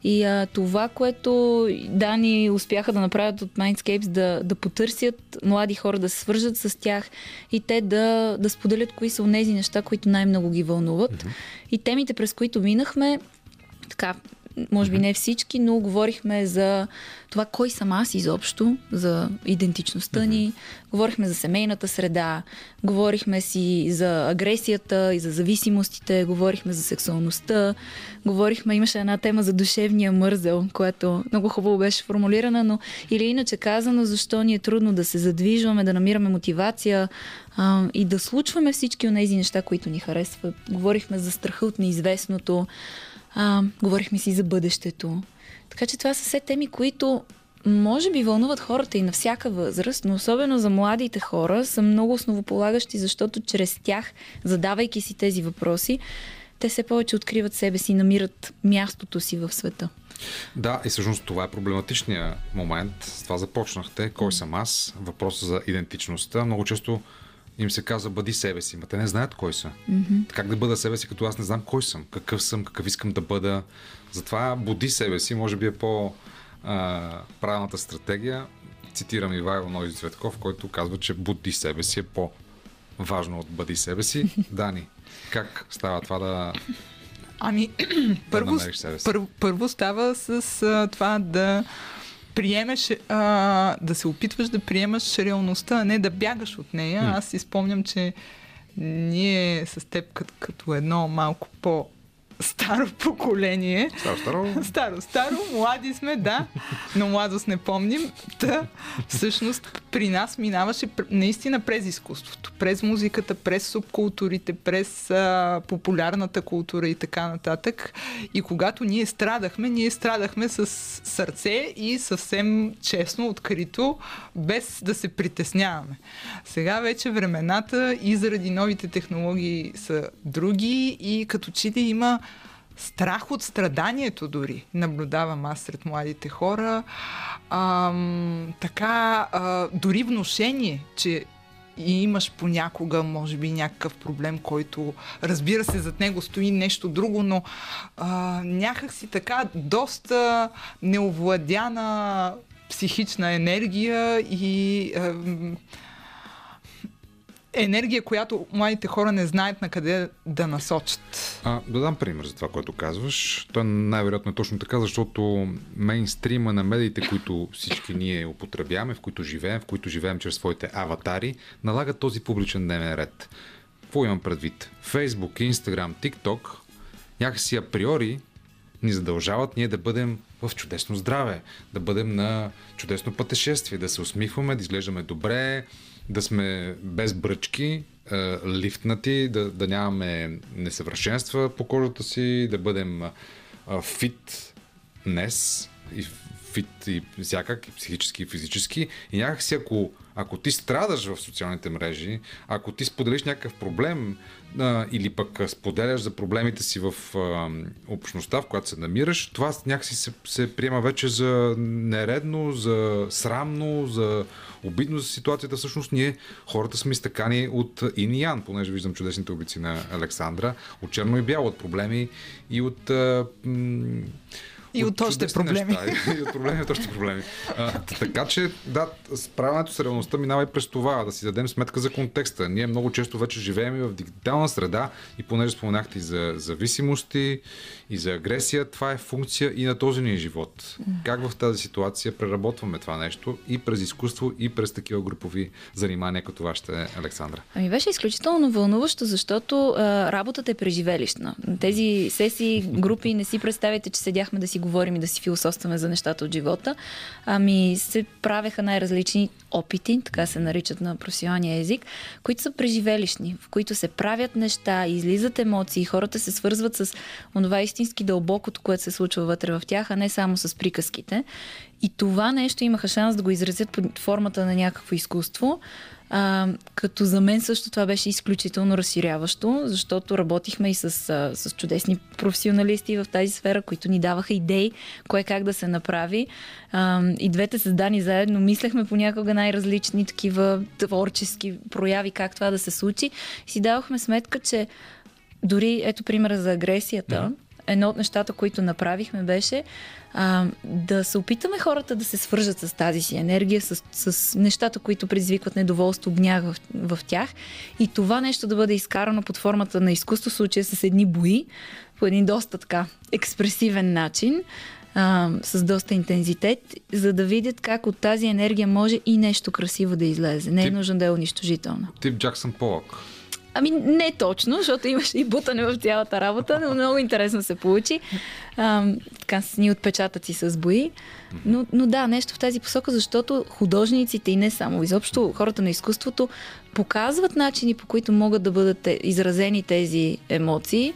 И а, това, което Дани успяха да направят от Mindscapes, да, да потърсят млади хора, да се свържат с тях и те да, да споделят кои са тези неща, които най-много ги вълнуват. И темите, през които минахме, така, може би не всички, но говорихме за това кой съм аз изобщо, за идентичността ни, говорихме за семейната среда, говорихме си за агресията и за зависимостите, говорихме за сексуалността, говорихме, имаше една тема за душевния мързел, която много хубаво беше формулирана, но или иначе казано, защо ни е трудно да се задвижваме, да намираме мотивация а, и да случваме всички от тези неща, които ни харесват. Говорихме за страха от неизвестното, а, говорихме си за бъдещето. Така че това са все теми, които може би вълнуват хората и на всяка възраст, но особено за младите хора са много основополагащи, защото чрез тях, задавайки си тези въпроси, те все повече откриват себе си, намират мястото си в света.
Да, и всъщност това е проблематичният момент. С това започнахте. Кой съм аз? Въпросът за идентичността. Много често им се казва бъди себе си, но те не знаят кой са.
Мгм.
Как да бъда себе си, като аз не знам кой съм, какъв съм, какъв искам да бъда. Затова буди себе си, може би е по а, правилната стратегия. цитирам Ивайло Нози Цветков, който казва, че буди себе си е по-важно от бъди себе си. Дани, как става това да
Ами, първо, първо, първо става с а, това да приемеш, а, да се опитваш да приемаш реалността, а не да бягаш от нея. Аз си спомням, че ние с теб като, като едно малко по старо поколение.
Старо, старо.
Старо, старо, млади сме, да, но младост не помним. Та, всъщност, при нас минаваше наистина през изкуството, през музиката, през субкултурите, през а, популярната култура и така нататък. И когато ние страдахме, ние страдахме с сърце и съвсем честно, открито, без да се притесняваме. Сега вече времената и заради новите технологии са други и като че ли има страх от страданието дори наблюдавам аз сред младите хора. А, така, а, дори вношение, че и имаш понякога, може би, някакъв проблем, който, разбира се, зад него стои нещо друго, но а, някак си така доста неовладяна психична енергия и а, енергия, която младите хора не знаят на къде да насочат.
А, да дам пример за това, което казваш. То най-вероятно е точно така, защото мейнстрима на медиите, които всички ние употребяваме, в които живеем, в които живеем чрез своите аватари, налага този публичен дневен ред. Какво имам предвид? Фейсбук, Инстаграм, ТикТок някакси априори ни задължават ние да бъдем в чудесно здраве, да бъдем на чудесно пътешествие, да се усмихваме, да изглеждаме добре, да сме без бръчки, лифтнати, да, да нямаме несъвършенства по кожата си, да бъдем фит днес и фит и всякак, и психически, и физически. И някакси, ако, ако ти страдаш в социалните мрежи, ако ти споделиш някакъв проблем а, или пък споделяш за проблемите си в а, общността, в която се намираш, това някакси се, се приема вече за нередно, за срамно, за обидно за ситуацията. Всъщност ние, хората сме изтъкани от Ин и Ян, понеже виждам чудесните обици на Александра, от черно и бяло, от проблеми и от а, м-
и от, от още проблеми.
Неща, и от проблеми, от още проблеми. А, така че, да, справянето с реалността минава и през това, да си дадем сметка за контекста. Ние много често вече живеем и в дигитална среда и понеже споменахте и за зависимости, и за агресия, това е функция и на този ни живот. Как в тази ситуация преработваме това нещо и през изкуство, и през такива групови занимания, като вашите, Александра?
Ами беше изключително вълнуващо, защото а, работата е преживелищна. Тези сесии, групи, не си представяте, че седяхме да си говорим и да си философстваме за нещата от живота. Ами се правеха най-различни опити, така се наричат на професионалния език, които са преживелищни, в които се правят неща, излизат емоции, хората се свързват с онова истински дълбокото, което се случва вътре в тях, а не само с приказките. И това нещо имаха шанс да го изразят под формата на някакво изкуство. А, като за мен също това беше изключително разширяващо, защото работихме и с, с чудесни професионалисти в тази сфера, които ни даваха идеи, кое как да се направи. А, и двете създани заедно мислехме понякога най-различни такива творчески прояви, как това да се случи. И си давахме сметка, че дори ето примера за агресията, mm-hmm едно от нещата, които направихме беше а, да се опитаме хората да се свържат с тази си енергия, с, с нещата, които предизвикват недоволство, гняв в, в тях и това нещо да бъде изкарано под формата на изкуство, в случая с едни бои, по един доста така експресивен начин, а, с доста интензитет, за да видят как от тази енергия може и нещо красиво да излезе. Не е тип, нужно да е унищожително.
Тип Джаксън Полък.
Ами не точно, защото имаше и бутане в цялата работа, но много интересно се получи. А, така с ни отпечатъци с бои. Но, но да, нещо в тази посока, защото художниците и не само, изобщо хората на изкуството показват начини по които могат да бъдат изразени тези емоции,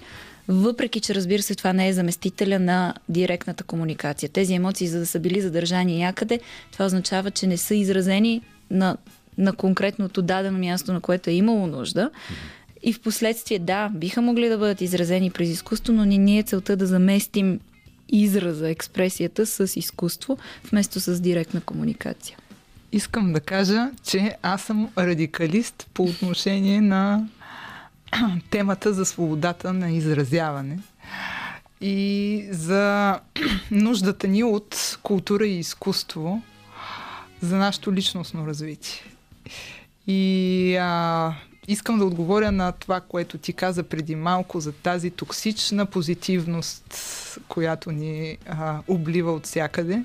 въпреки че разбира се това не е заместителя на директната комуникация. Тези емоции, за да са били задържани някъде, това означава, че не са изразени на на конкретното дадено място, на което е имало нужда. И в последствие, да, биха могли да бъдат изразени през изкуство, но не ни е целта да заместим израза, експресията с изкуство, вместо с директна комуникация.
Искам да кажа, че аз съм радикалист по отношение на темата за свободата на изразяване и за нуждата ни от култура и изкуство, за нашето личностно развитие. И а, искам да отговоря на това, което ти каза преди малко за тази токсична позитивност, която ни а, облива от всякъде.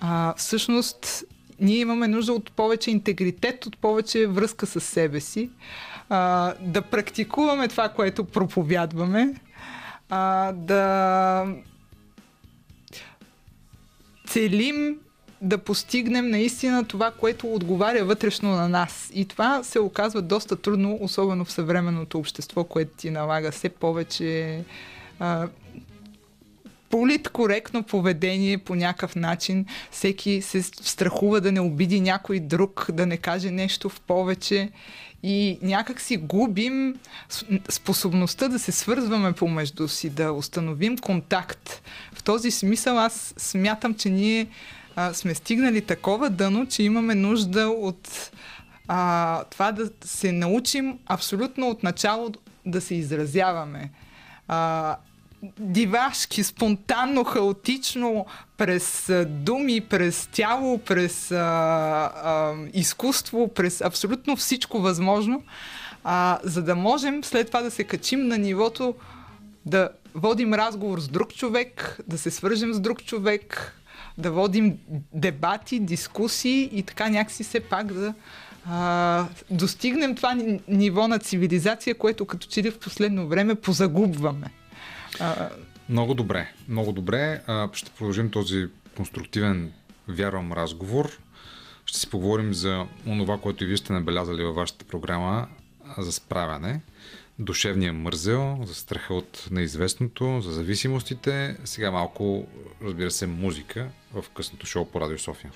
А, всъщност, ние имаме нужда от повече интегритет, от повече връзка с себе си, а, да практикуваме това, което проповядваме, а, да целим да постигнем наистина това, което отговаря вътрешно на нас. И това се оказва доста трудно, особено в съвременното общество, което ти налага все повече а, политкоректно поведение по някакъв начин. Всеки се страхува да не обиди някой друг, да не каже нещо в повече. И някак си губим способността да се свързваме помежду си, да установим контакт. В този смисъл аз смятам, че ние а, сме стигнали такова дъно, че имаме нужда от а, това да се научим абсолютно от начало да се изразяваме. А, дивашки, спонтанно, хаотично, през думи, през тяло, през а, а, изкуство, през абсолютно всичко възможно, а, за да можем след това да се качим на нивото да водим разговор с друг човек, да се свържем с друг човек, да водим дебати, дискусии и така някакси все пак да а, достигнем това ниво на цивилизация, което като че ли в последно време позагубваме.
А... Много добре, много добре. А, ще продължим този конструктивен, вярвам, разговор. Ще си поговорим за това, което и вие сте набелязали във вашата програма за справяне. Душевния мързел, за страха от неизвестното, за зависимостите. Сега малко, разбира се, музика в късното шоу по Радио София.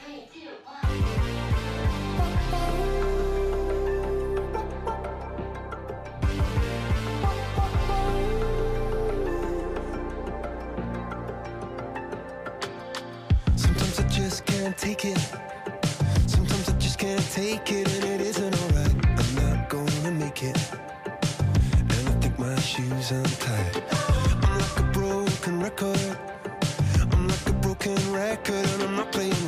take it. Sometimes I just can't take it, and it isn't alright. I'm not gonna make it. Shoes untied. I'm like a broken record. I'm like a broken record, and I'm not playing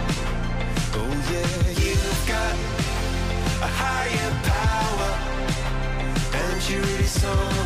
Yeah, you've got a higher power, and you really someone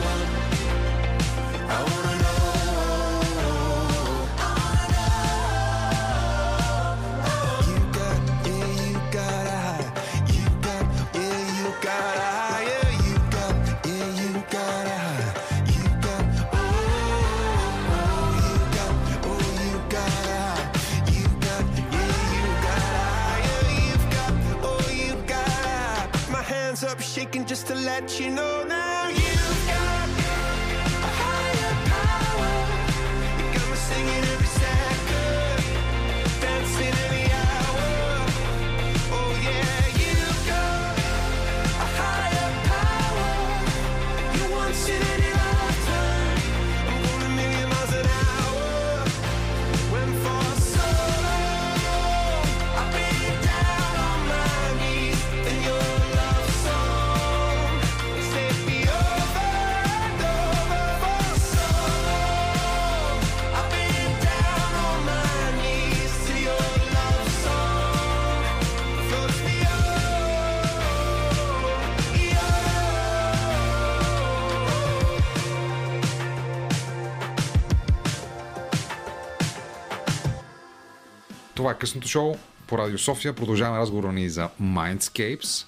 Това е късното шоу по Радио София. Продължаваме разговора ни за Mindscapes.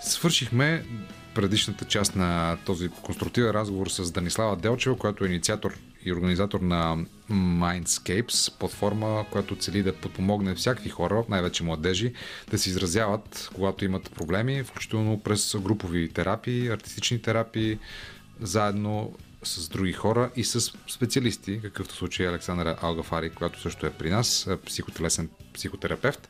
Свършихме предишната част на този конструктивен разговор с Данислава Делчева, която е инициатор и организатор на Mindscapes, платформа, която цели да подпомогне всякакви хора, най-вече младежи, да се изразяват, когато имат проблеми, включително през групови терапии, артистични терапии, заедно с други хора и с специалисти, какъвто случай е Александра Алгафари, която също е при нас, психотелесен психотерапевт.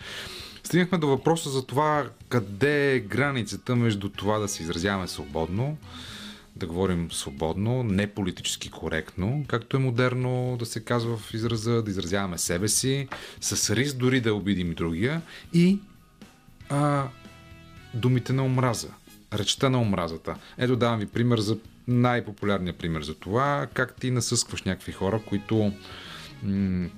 Стигнахме до въпроса за това къде е границата между това да се изразяваме свободно, да говорим свободно, не политически коректно, както е модерно да се казва в израза, да изразяваме себе си, с риск дори да обидим другия и а, думите на омраза, речта на омразата. Ето давам ви пример за най-популярният пример за това, как ти насъскваш някакви хора, които м-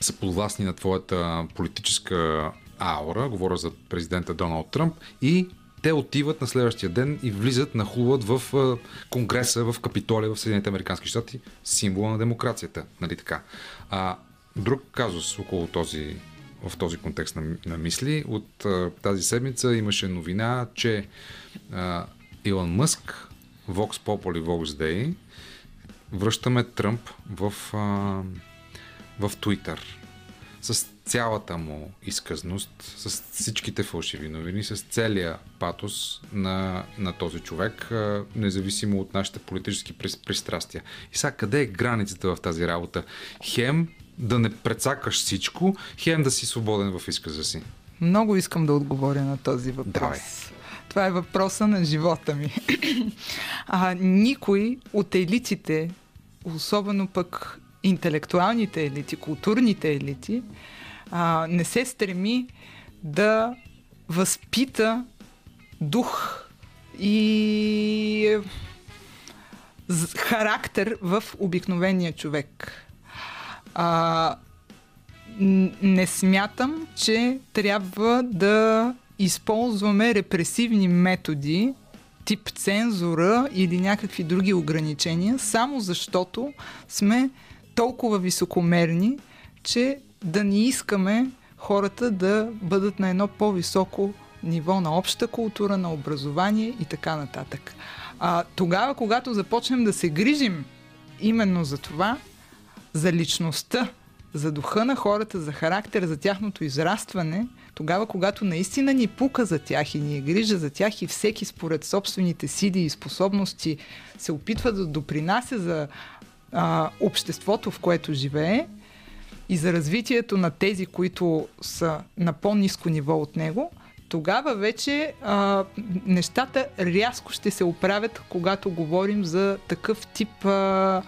са подвластни на твоята политическа аура, говоря за президента Доналд Тръмп, и те отиват на следващия ден и влизат, нахлуват в Конгреса, в Капитолия в Съединените Американски щати, символа на демокрацията. Нали така? А, друг казус около този, в този контекст на, на мисли. От а, тази седмица имаше новина, че а, Илон Мъск, Vox Populi, Vox Day, връщаме Тръмп в, а, в Twitter с цялата му изказност, с всичките фалшиви новини, с целия патос на, на този човек, независимо от нашите политически пристрастия. И сега, къде е границата в тази работа? Хем да не прецакаш всичко, хем да си свободен в изказа си.
Много искам да отговоря на този въпрос.
Давай.
Това е въпроса на живота ми. а, никой от елитите, особено пък интелектуалните елити, културните елити, а, не се стреми да възпита дух и характер в обикновения човек. А, не смятам, че трябва да използваме репресивни методи, тип цензура или някакви други ограничения, само защото сме толкова високомерни, че да не искаме хората да бъдат на едно по-високо ниво на обща култура, на образование и така нататък. А, тогава, когато започнем да се грижим именно за това, за личността, за духа на хората, за характер, за тяхното израстване, тогава, когато наистина ни пука за тях и ни е грижа за тях и всеки според собствените сили и способности се опитва да допринася за а, обществото, в което живее и за развитието на тези, които са на по-низко ниво от него, тогава вече а, нещата рязко ще се оправят, когато говорим за такъв тип а,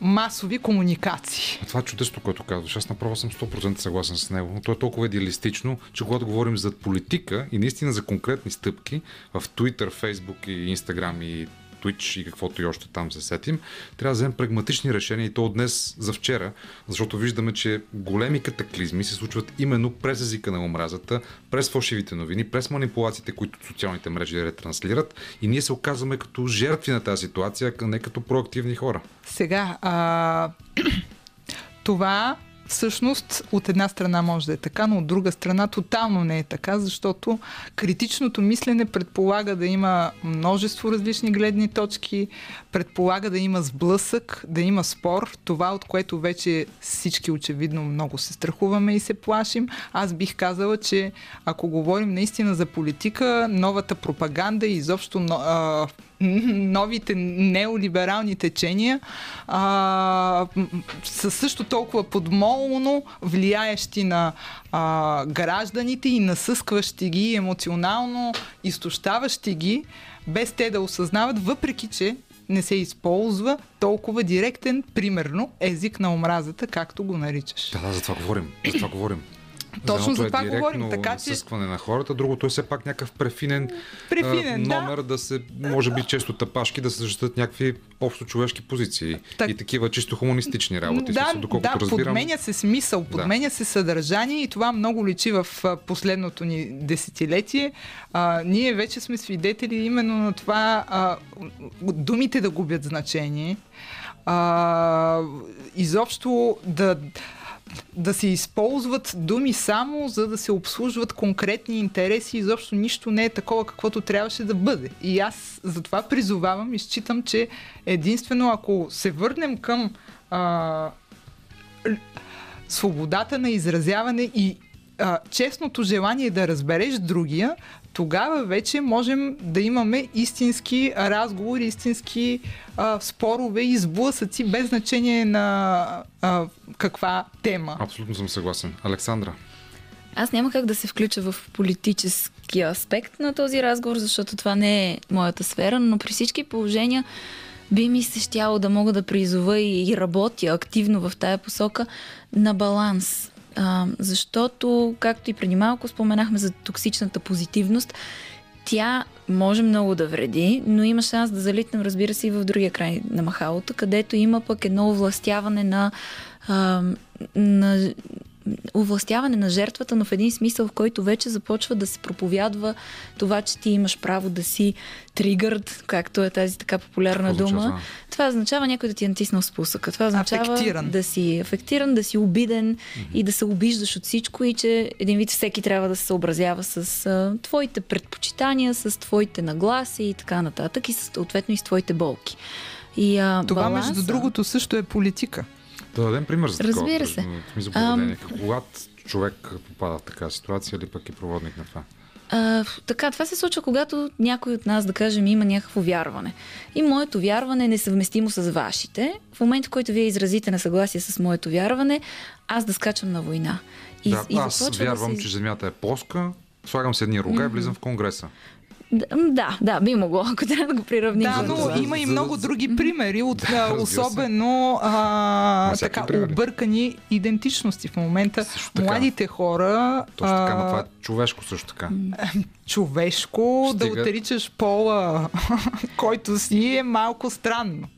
масови комуникации.
Това е чудесно, което казваш. Аз направо съм 100% съгласен с него. Но то е толкова идеалистично, че когато говорим за политика и наистина за конкретни стъпки в Twitter, Facebook и Instagram и Twitch и каквото и още там се сетим, трябва да вземем прагматични решения и то от днес за вчера, защото виждаме, че големи катаклизми се случват именно през езика на омразата, през фалшивите новини, през манипулациите, които социалните мрежи ретранслират и ние се оказваме като жертви на тази ситуация, а не като проактивни хора.
Сега, а... това всъщност от една страна може да е така, но от друга страна тотално не е така, защото критичното мислене предполага да има множество различни гледни точки, предполага да има сблъсък, да има спор, това от което вече всички очевидно много се страхуваме и се плашим. Аз бих казала, че ако говорим наистина за политика, новата пропаганда и изобщо новите неолиберални течения а, са също толкова подмолно влияещи на а, гражданите и насъскващи ги емоционално, изтощаващи ги, без те да осъзнават, въпреки че не се използва толкова директен, примерно, език на омразата, както го наричаш.
Да, да, за това говорим. За това говорим.
Точно за
е
това говорим. Така,
че... на хората, другото е все пак някакъв префинен, префинен а, номер да. да се, може би често тъпашки, да се защитат някакви общо човешки позиции так... и такива чисто хуманистични работи.
Да,
смисъл, доколкото
да
разбирам...
подменя се смисъл, подменя да. се съдържание и това много личи в последното ни десетилетие. А, ние вече сме свидетели именно на това а, думите да губят значение. А, изобщо да да се използват думи само за да се обслужват конкретни интереси. Изобщо нищо не е такова, каквото трябваше да бъде. И аз затова призовавам и считам, че единствено ако се върнем към а, свободата на изразяване и а, честното желание да разбереш другия, тогава вече можем да имаме истински разговори, истински а, спорове и сблъсъци без значение на а, каква тема.
Абсолютно съм съгласен. Александра.
Аз няма как да се включа в политически аспект на този разговор, защото това не е моята сфера, но при всички положения би ми се щяло да мога да призова и, и работя активно в тая посока на баланс. А, защото, както и преди малко споменахме за токсичната позитивност, тя може много да вреди, но има шанс да залитнем, разбира се, и в другия край на махалото, където има пък едно овластяване на, а, на овластяване на жертвата, но в един смисъл, в който вече започва да се проповядва това, че ти имаш право да си тригърд, както е тази така популярна
Какво
дума.
означава?
Това означава някой да ти е натиснал спусъка. Това означава
Афектиран.
да си афектиран, да си обиден mm-hmm. и да се обиждаш от всичко и че един вид всеки трябва да се съобразява с а, твоите предпочитания, с твоите нагласи и така нататък и съответно и с твоите болки. И, а,
Това,
баланса...
между другото, също е политика.
Да дадем пример за такова.
Разбира се.
смисъл поведение. Когато човек попада в такава ситуация или пък е проводник на това.
А, така, това се случва, когато някой от нас, да кажем, има някакво вярване. И моето вярване е несъвместимо с вашите. В момента, в който вие изразите несъгласие с моето вярване, аз да скачам на война. И,
да,
и
аз вярвам,
да се...
че Земята е плоска, слагам се едни рога и влизам в Конгреса.
Да, да, да, би могло, ако трябва да го приравним.
Да,
за
но
това.
има и много други примери от а,
разбира се.
особено а, така
примери.
объркани идентичности в момента.
Също така.
Младите хора
Точно така,
а,
но това е човешко също така.
човешко да
Стига.
отричаш пола, който си е малко странно.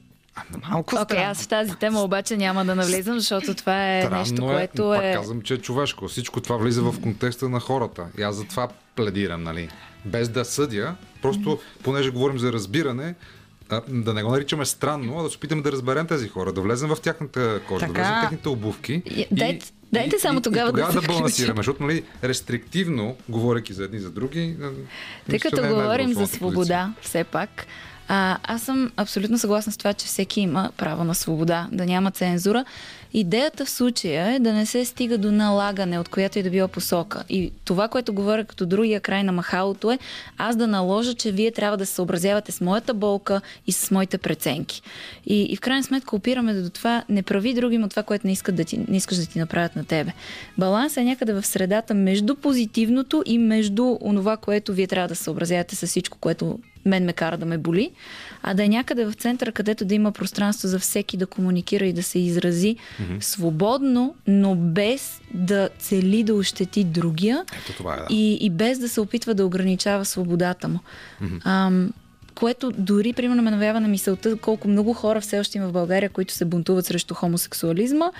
Малко
Окей,
странно.
аз в тази тема обаче няма да навлизам, защото това е
Странно
нещо,
е,
което
но пак
е...
казвам, че е човешко. Всичко това влиза в контекста на хората. И аз за това пледирам, нали? Без да съдя, просто понеже говорим за разбиране, да не го наричаме странно, а да се опитаме да разберем тези хора, да влезем в тяхната кожа,
Така.
да влезем в техните обувки.
И- дайте- дайте само тогава
и,
да
тогава
се
да балансираме, защото нали, рестриктивно, говорейки за едни за други,
Тъй като
не е
говорим за свобода, все пак, а, аз съм абсолютно съгласна с това, че всеки има право на свобода, да няма цензура. Идеята в случая е да не се стига до налагане, от която и да била посока. И това, което говоря като другия край на махалото е аз да наложа, че вие трябва да се съобразявате с моята болка и с моите преценки. И, и в крайна сметка опираме до това, не прави другим от това, което не, искат да ти, не искаш да ти направят на тебе. Балансът е някъде в средата между позитивното и между онова, което вие трябва да съобразявате с всичко, което мен ме кара да ме боли, а да е някъде в центъра, където да има пространство за всеки да комуникира и да се изрази mm-hmm. свободно, но без да цели да ощети другия
Ето това е, да.
и, и без да се опитва да ограничава свободата му. Mm-hmm. Ам, което дори, примерно, ме навява на мисълта колко много хора все още има в България, които се бунтуват срещу хомосексуализма.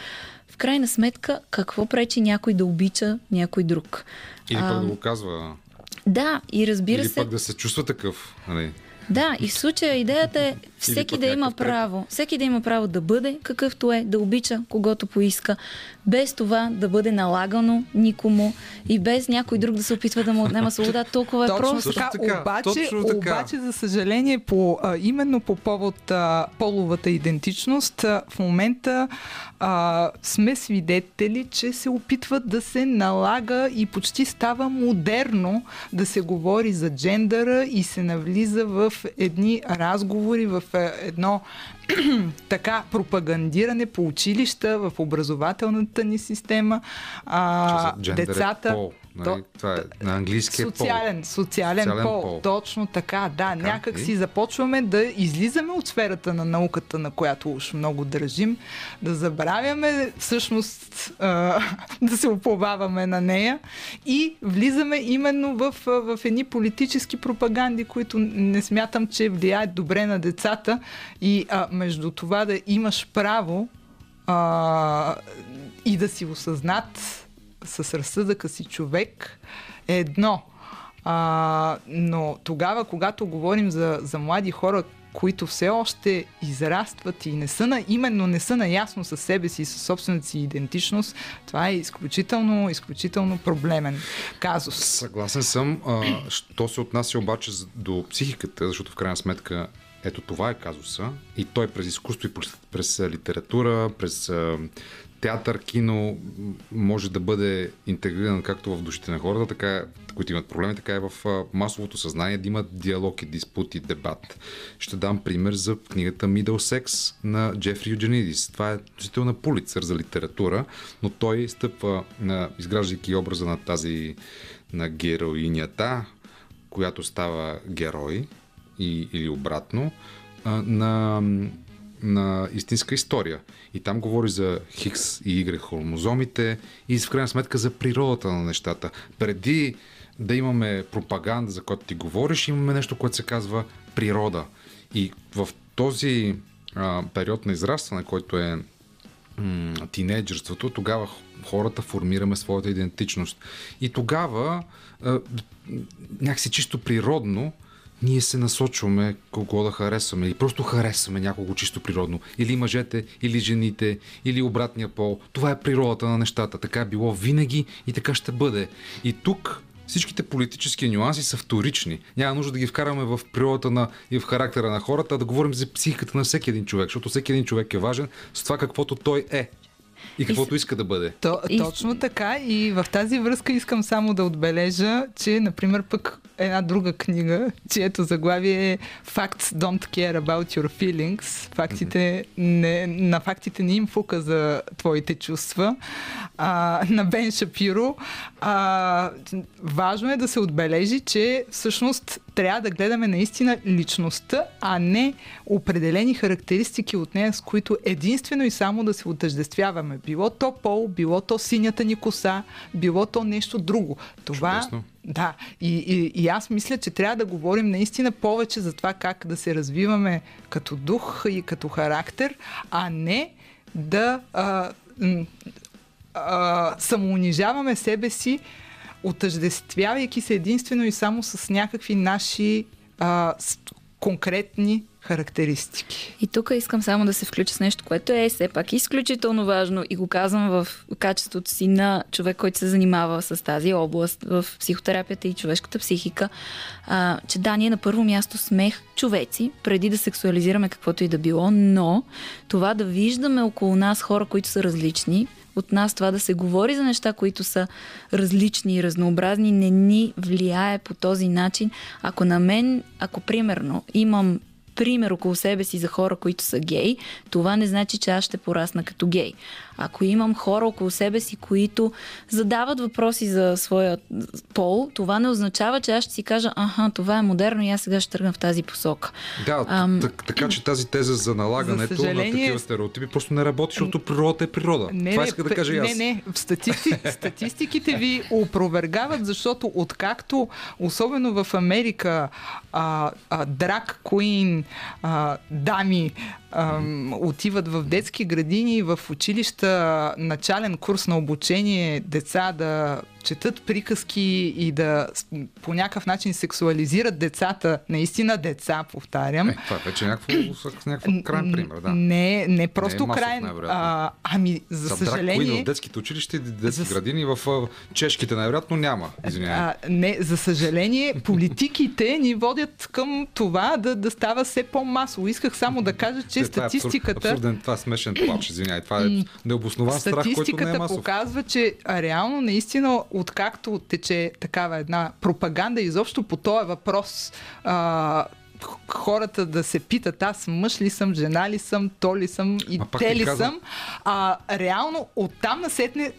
В крайна сметка, какво пречи някой да обича някой друг?
Или пък да го казва.
Да, и разбира
Или
се.
пък да се чувства такъв. Нали?
Да, и в случая идеята е всеки да има право. Всеки да има право да бъде какъвто е, да обича когото поиска, без това да бъде налагано никому и без някой друг да се опитва да му отнема свобода. Толкова е
Точно
просто.
така,
така,
обаче,
точно така.
обаче, за съжаление, по, а, именно по повод а, половата идентичност, а, в момента а, сме свидетели, че се опитват да се налага и почти става модерно да се говори за джендъра и се навлиза в едни разговори, в едно така пропагандиране по училища, в образователната ни система. А,
е
децата.
пол, нали? Това е на английски е пол.
Социален, социален,
Социален
пол.
пол.
Точно така, да.
Така,
някак
и?
си започваме да излизаме от сферата на науката, на която уж много държим, да забравяме всъщност а, да се оповаваме на нея и влизаме именно в, в едни политически пропаганди, които не смятам, че влияят добре на децата и а, между това да имаш право а, и да си осъзнат с разсъдъка си човек е едно. А, но тогава, когато говорим за, за млади хора, които все още израстват и не са на, именно не са наясно със себе си и със собствената си идентичност, това е изключително, изключително проблемен казус.
Съгласен съм. А, що се отнася обаче до психиката, защото в крайна сметка ето това е казуса и той през изкуство и през литература, през театър, кино може да бъде интегриран както в душите на хората, така, които имат проблеми, така и в масовото съзнание да имат диалог и диспут и дебат. Ще дам пример за книгата Middlesex на Джефри Юдженидис. Това е носител на Пулицър за литература, но той стъпва на, изграждайки образа на тази на героинята, която става герой и, или обратно, на на истинска история. И там говори за Хикс и Y хромозомите и в крайна сметка за природата на нещата. Преди да имаме пропаганда, за която ти говориш, имаме нещо, което се казва природа. И в този а, период на израстване, който е м- тинейджерството, тогава хората формираме своята идентичност. И тогава а, някакси чисто природно ние се насочваме кого да харесваме или просто харесваме някого чисто природно. Или мъжете, или жените, или обратния пол. Това е природата на нещата. Така е било винаги и така ще бъде. И тук всичките политически нюанси са вторични. Няма нужда да ги вкараме в природата на, и в характера на хората, а да говорим за психиката на всеки един човек, защото всеки един човек е важен с това каквото той е. И каквото иска да бъде.
То. Точно така. И в тази връзка искам само да отбележа, че, например, пък една друга книга, чието заглавие е Facts don't care about your feelings. Фактите не, на фактите не им фука за твоите чувства. А, на Бен Шапиро. А, важно е да се отбележи, че всъщност трябва да гледаме наистина личността, а не определени характеристики от нея, с които единствено и само да се отъждествяваме. Било то пол, било то синята ни коса, било то нещо друго. Това,
Чудесно.
Да, и, и, и аз мисля, че трябва да говорим наистина повече за това как да се развиваме като дух и като характер, а не да а, а, самоунижаваме себе си, отъждествявайки се единствено и само с някакви наши а, конкретни характеристики.
И тук искам само да се включа с нещо, което е все пак изключително важно и го казвам в качеството си на човек, който се занимава с тази област в психотерапията и човешката психика, а, че да, ние на първо място сме човеци, преди да сексуализираме каквото и да било, но това да виждаме около нас хора, които са различни, от нас това да се говори за неща, които са различни и разнообразни, не ни влияе по този начин. Ако на мен, ако примерно имам пример около себе си за хора, които са гей, това не значи, че аз ще порасна като гей. Ако имам хора около себе си, които задават въпроси за своя пол, това не означава, че аз ще си кажа, аха, това е модерно и аз сега ще тръгна в тази посока.
Да, Ам... так, така че тази теза за налагането за съжаление... на такива стереотипи просто не работи, защото природата е природа.
Не,
това иска да кажа
не,
аз.
Не, не, статисти... статистиките ви опровергават, защото откакто, особено в Америка, а, а, драк Куин, а, дами а, отиват в детски градини, в училища, начален курс на обучение, деца да четат приказки и да по някакъв начин сексуализират децата, наистина деца, повтарям.
Е, това е вече някакво, някакво крайен пример, да.
Не, не просто не е крайен. А, ами, за, за съжаление...
в детските училища и детски за... градини, в чешките най-вероятно няма, извинявай.
не, за съжаление, политиките ни водят към това да, да става все по-масово. Исках само да кажа, че статистиката...
Това е абсурден, това е смешен плач, извинявай. Това е необоснован страх, който не е масов.
показва, че реално наистина откакто тече такава една пропаганда изобщо по този въпрос, а, хората да се питат аз мъж ли съм, жена ли съм, то ли съм и а те ли каза... съм, а реално оттам насетне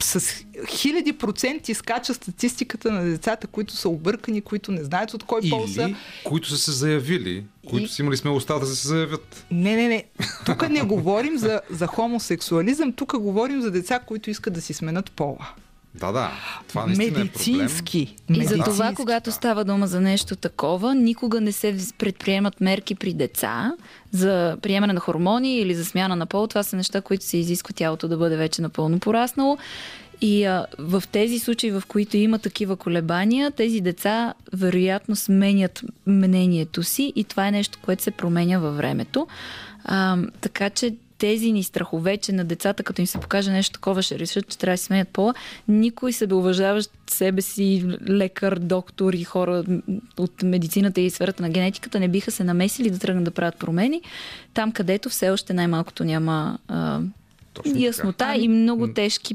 с, хиляди проценти скача статистиката на децата, които са объркани, които не знаят от кой
Или,
пол са.
които са се заявили, които и... са имали смелостта да се заявят.
Не, не, не. Тук не говорим за, за хомосексуализъм, тук говорим за деца, които искат да си сменят пола.
Да, да. Това наистина
Медицински.
е проблем.
И за това, когато става дума за нещо такова, никога не се предприемат мерки при деца за приемане на хормони или за смяна на пол. Това са неща, които се изисква тялото да бъде вече напълно пораснало. И а, в тези случаи, в които има такива колебания, тези деца вероятно сменят мнението си и това е нещо, което се променя във времето. А, така че тези ни страхове, че на децата, като им се покаже нещо такова, ще решат, че трябва да си сменят пола, никой себеуважаващ себе си лекар, доктор и хора от медицината и сферата на генетиката не биха се намесили да тръгнат да правят промени, там където все още най-малкото няма а,
Точно
яснота
така.
и много тежки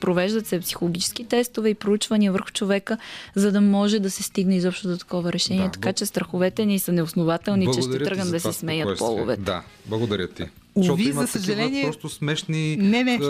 провеждат се психологически тестове и проучвания върху човека, за да може да се стигне изобщо до такова решение.
Да,
така че страховете ни са неоснователни, че ще тръгнат да си смеят
спокойствие.
половете.
Да, благодаря ти.
Уви,
Защото има
за съжаление-
просто смешни
Не, не.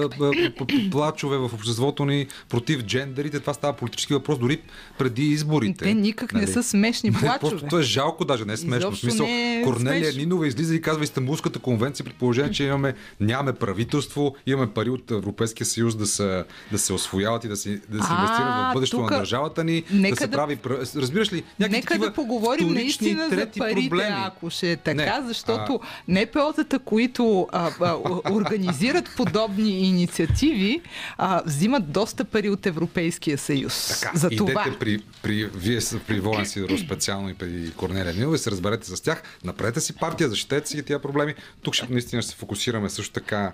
плачове в обществото ни против джендерите. Това става политически въпрос дори преди изборите.
Те никак не
Нали?
са смешни
Не,
плачове.
Просто то е жалко, даже не е смешно. В смисъл,
не е
Корнелия
смешно.
Нинова излиза и казва Истанбулската конвенция при положение, че имаме, нямаме правителство, имаме пари от Европейския съюз да се, да се освояват и да се, да се инвестират в бъдещето на държавата ни, да се прави... пр- Разбираш ли?
Нека да поговорим наистина за парите, ако ще е така,
Не,
защото НПО-тата, които а, а, организират подобни инициативи, а, взимат доста пари от Европейския съюз.
Така,
за
идете
това.
при, при, вие са при Волен Сидоров специално и при Корнелия Нинова и се разберете с тях. Направете си партия, защитете си тия проблеми. Тук ще наистина ще се фокусираме също така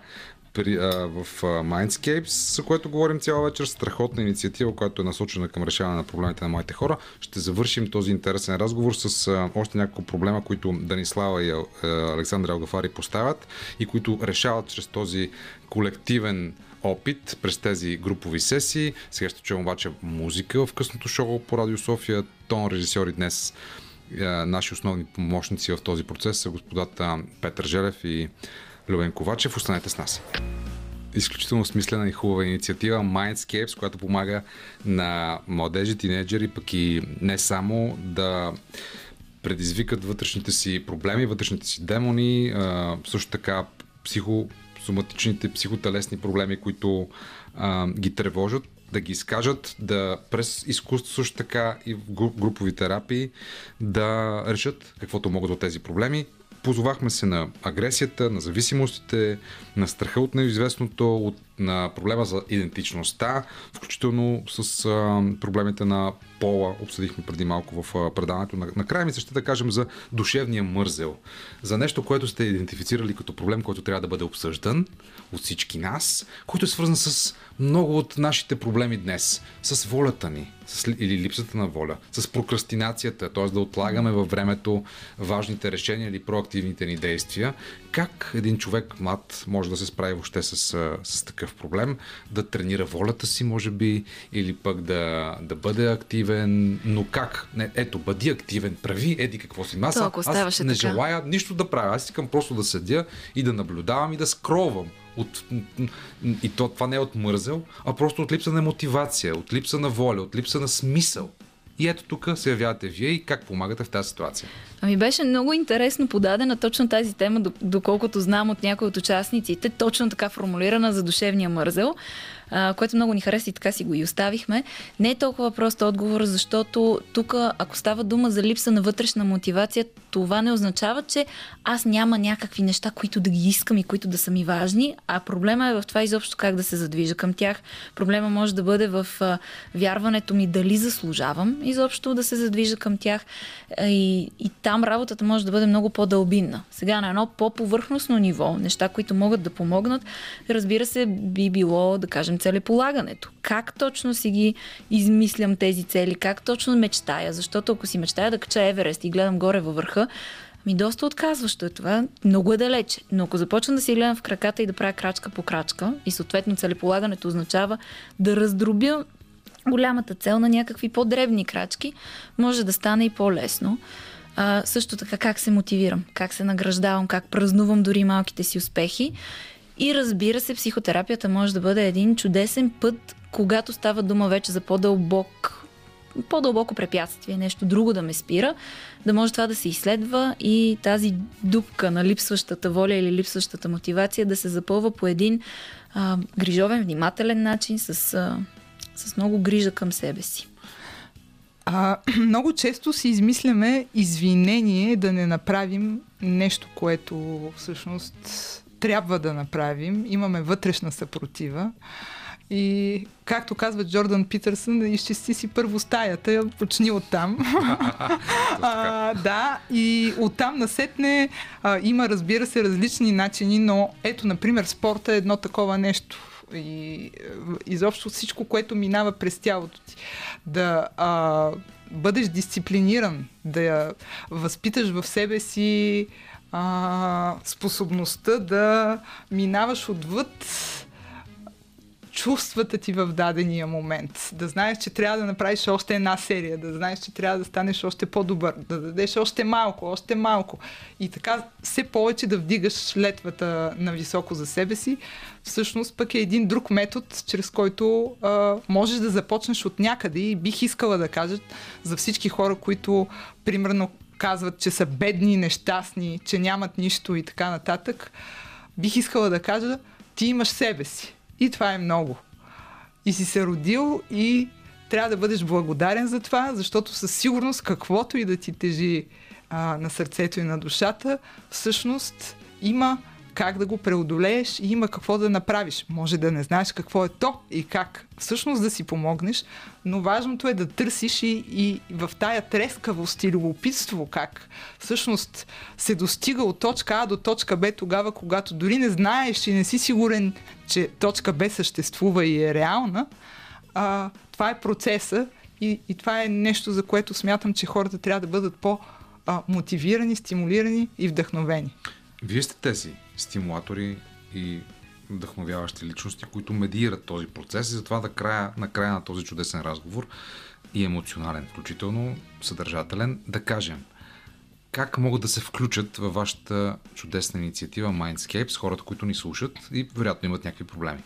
при, а, в а, Mindscapes, за което говорим цяла вечер. Страхотна инициатива, която е насочена към решаване на проблемите на моите хора. Ще завършим този интересен разговор с а, още няколко проблема, които Данислава и а, Александър Алгафари поставят и които решават чрез този колективен опит през тези групови сесии. Сега ще чуем обаче музика в късното шоу по Радио София. Тон режисьори днес наши основни помощници в този процес са господата Петър Желев и Любен Ковачев. Останете с нас. Изключително смислена и хубава инициатива Mindscapes, която помага на младежи, тинейджери, пък и не само да предизвикат вътрешните си проблеми, вътрешните си демони, също така психосоматичните, психотелесни проблеми, които ги тревожат, да ги изкажат, да през изкуство също така и в гру- групови терапии да решат каквото могат от тези проблеми. Позовахме се на агресията, на зависимостите, на страха от неизвестното, от, на проблема за идентичността, включително с а, проблемите на пола. Обсъдихме преди малко в а, предаването. На- Накрая ми се ще да кажем за душевния мързел. За нещо, което сте идентифицирали като проблем, който трябва да бъде обсъждан от всички нас, който е свързан с много от нашите проблеми днес. С волята ни, с, ли- или липсата на воля, с прокрастинацията, т.е. да отлагаме във времето важните решения или проактивните ни действия. Как един човек млад може да се справи въобще с, с такъв проблем? Да тренира волята си, може би, или пък да, да бъде активен. Но как? Не, ето, бъди активен, прави, еди какво си.
Ако
аз не
така.
желая нищо да правя. Аз искам просто да седя и да наблюдавам и да скровам. От, и то, това не е от мързел, а просто от липса на мотивация, от липса на воля, от липса на смисъл. И ето тук се явявате вие и как помагате в тази ситуация.
Ами беше много интересно подадена точно тази тема, док- доколкото знам от някои от участниците, точно така формулирана за душевния мързел, а, което много ни хареса и така си го и оставихме. Не е толкова прост отговор, защото тук, ако става дума за липса на вътрешна мотивация, това не означава, че аз няма някакви неща, които да ги искам и които да са ми важни, а проблема е в това изобщо как да се задвижа към тях. Проблема може да бъде в а, вярването ми дали заслужавам изобщо да се задвижа към тях А, и, и там работата може да бъде много по-дълбинна. Сега на едно по-повърхностно ниво, неща, които могат да помогнат, разбира се, би било, да кажем, целеполагането. Как точно си ги измислям тези цели, как точно мечтая, защото ако си мечтая да кача Еверест и гледам горе във върха, ми доста отказващо е това, много е далече. Но ако започна да си гледам в краката и да правя крачка по крачка, и съответно целеполагането означава да раздробя голямата цел на някакви по-дребни крачки, може да стане и по-лесно. А, също така как се мотивирам, как се награждавам, как празнувам дори малките си успехи. И разбира се, психотерапията може да бъде един чудесен път, когато става дума вече за по-дълбок по-дълбоко препятствие, нещо друго да ме спира, да може това да се изследва и тази дупка на липсващата воля или липсващата мотивация да се запълва по един а, грижовен, внимателен начин, с, а, с много грижа към себе си.
А, много често си измисляме извинение да не направим нещо, което всъщност трябва да направим. Имаме вътрешна съпротива. И както казва Джордан Питърсън, изчисти си първо стаята, почни оттам. а, да, и оттам насетне а, има, разбира се, различни начини, но ето, например, спорта е едно такова нещо и е, изобщо всичко, което минава през тялото ти. Да а, бъдеш дисциплиниран, да възпиташ в себе си а, способността да минаваш отвъд чувствата ти в дадения момент. Да знаеш, че трябва да направиш още една серия, да знаеш, че трябва да станеш още по-добър, да дадеш още малко, още малко. И така все повече да вдигаш летвата на високо за себе си. Всъщност пък е един друг метод, чрез който а, можеш да започнеш от някъде и бих искала да кажа за всички хора, които примерно казват, че са бедни, нещастни, че нямат нищо и така нататък, бих искала да кажа, ти имаш себе си. И това е много. И си се родил и трябва да бъдеш благодарен за това, защото със сигурност каквото и да ти тежи а, на сърцето и на душата, всъщност има как да го преодолееш и има какво да направиш. Може да не знаеш какво е то и как всъщност да си помогнеш, но важното е да търсиш и, и в тая трескавост и любопитство как всъщност се достига от точка А до точка Б тогава, когато дори не знаеш и не си сигурен, че точка Б съществува и е реална, а, това е процеса и, и това е нещо, за което смятам, че хората трябва да бъдат по-мотивирани, стимулирани и вдъхновени.
Вие сте тези стимулатори и вдъхновяващи личности, които медират този процес и затова да края, на края на този чудесен разговор и емоционален, включително съдържателен, да кажем как могат да се включат във вашата чудесна инициатива Mindscape с хората, които ни слушат и вероятно имат някакви проблеми.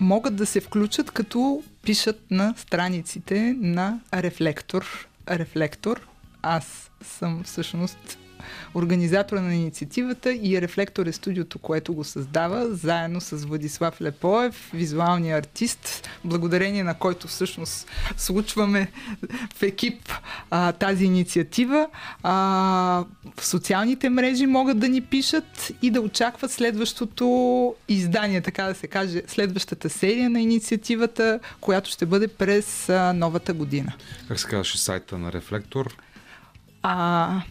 Могат да се включат като пишат на страниците на Рефлектор. Рефлектор аз съм всъщност организатора на инициативата и Рефлектор е студиото, което го създава, заедно с Владислав Лепоев, визуалния артист, благодарение на който всъщност случваме в екип а, тази инициатива. А, в социалните мрежи могат да ни пишат и да очакват следващото издание, така да се каже, следващата серия на инициативата, която ще бъде през а, новата година.
Как се казваше сайта на Рефлектор?
А,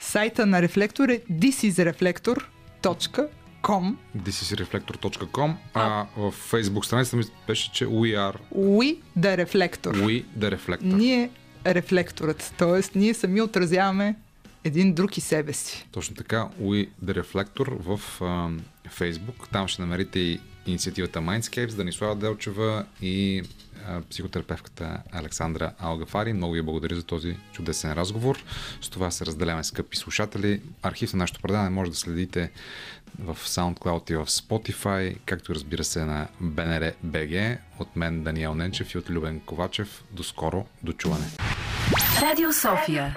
сайта на Рефлектор е thisisreflector.com
thisisreflector.com а в Facebook страницата ми беше, че we are
We the Reflector.
We the Reflector.
Ние рефлекторът, т.е. ние сами отразяваме един друг и себе си.
Точно така, We the Reflector в а, Facebook. Там ще намерите и инициативата Mindscapes, Данислава Делчева и психотерапевката Александра Алгафари. Много ви благодаря за този чудесен разговор. С това се разделяме, скъпи слушатели. Архив на нашето предаване може да следите в SoundCloud и в Spotify, както разбира се на БНР БГ. От мен Даниел Ненчев и от Любен Ковачев. До скоро, до чуване. Радио София.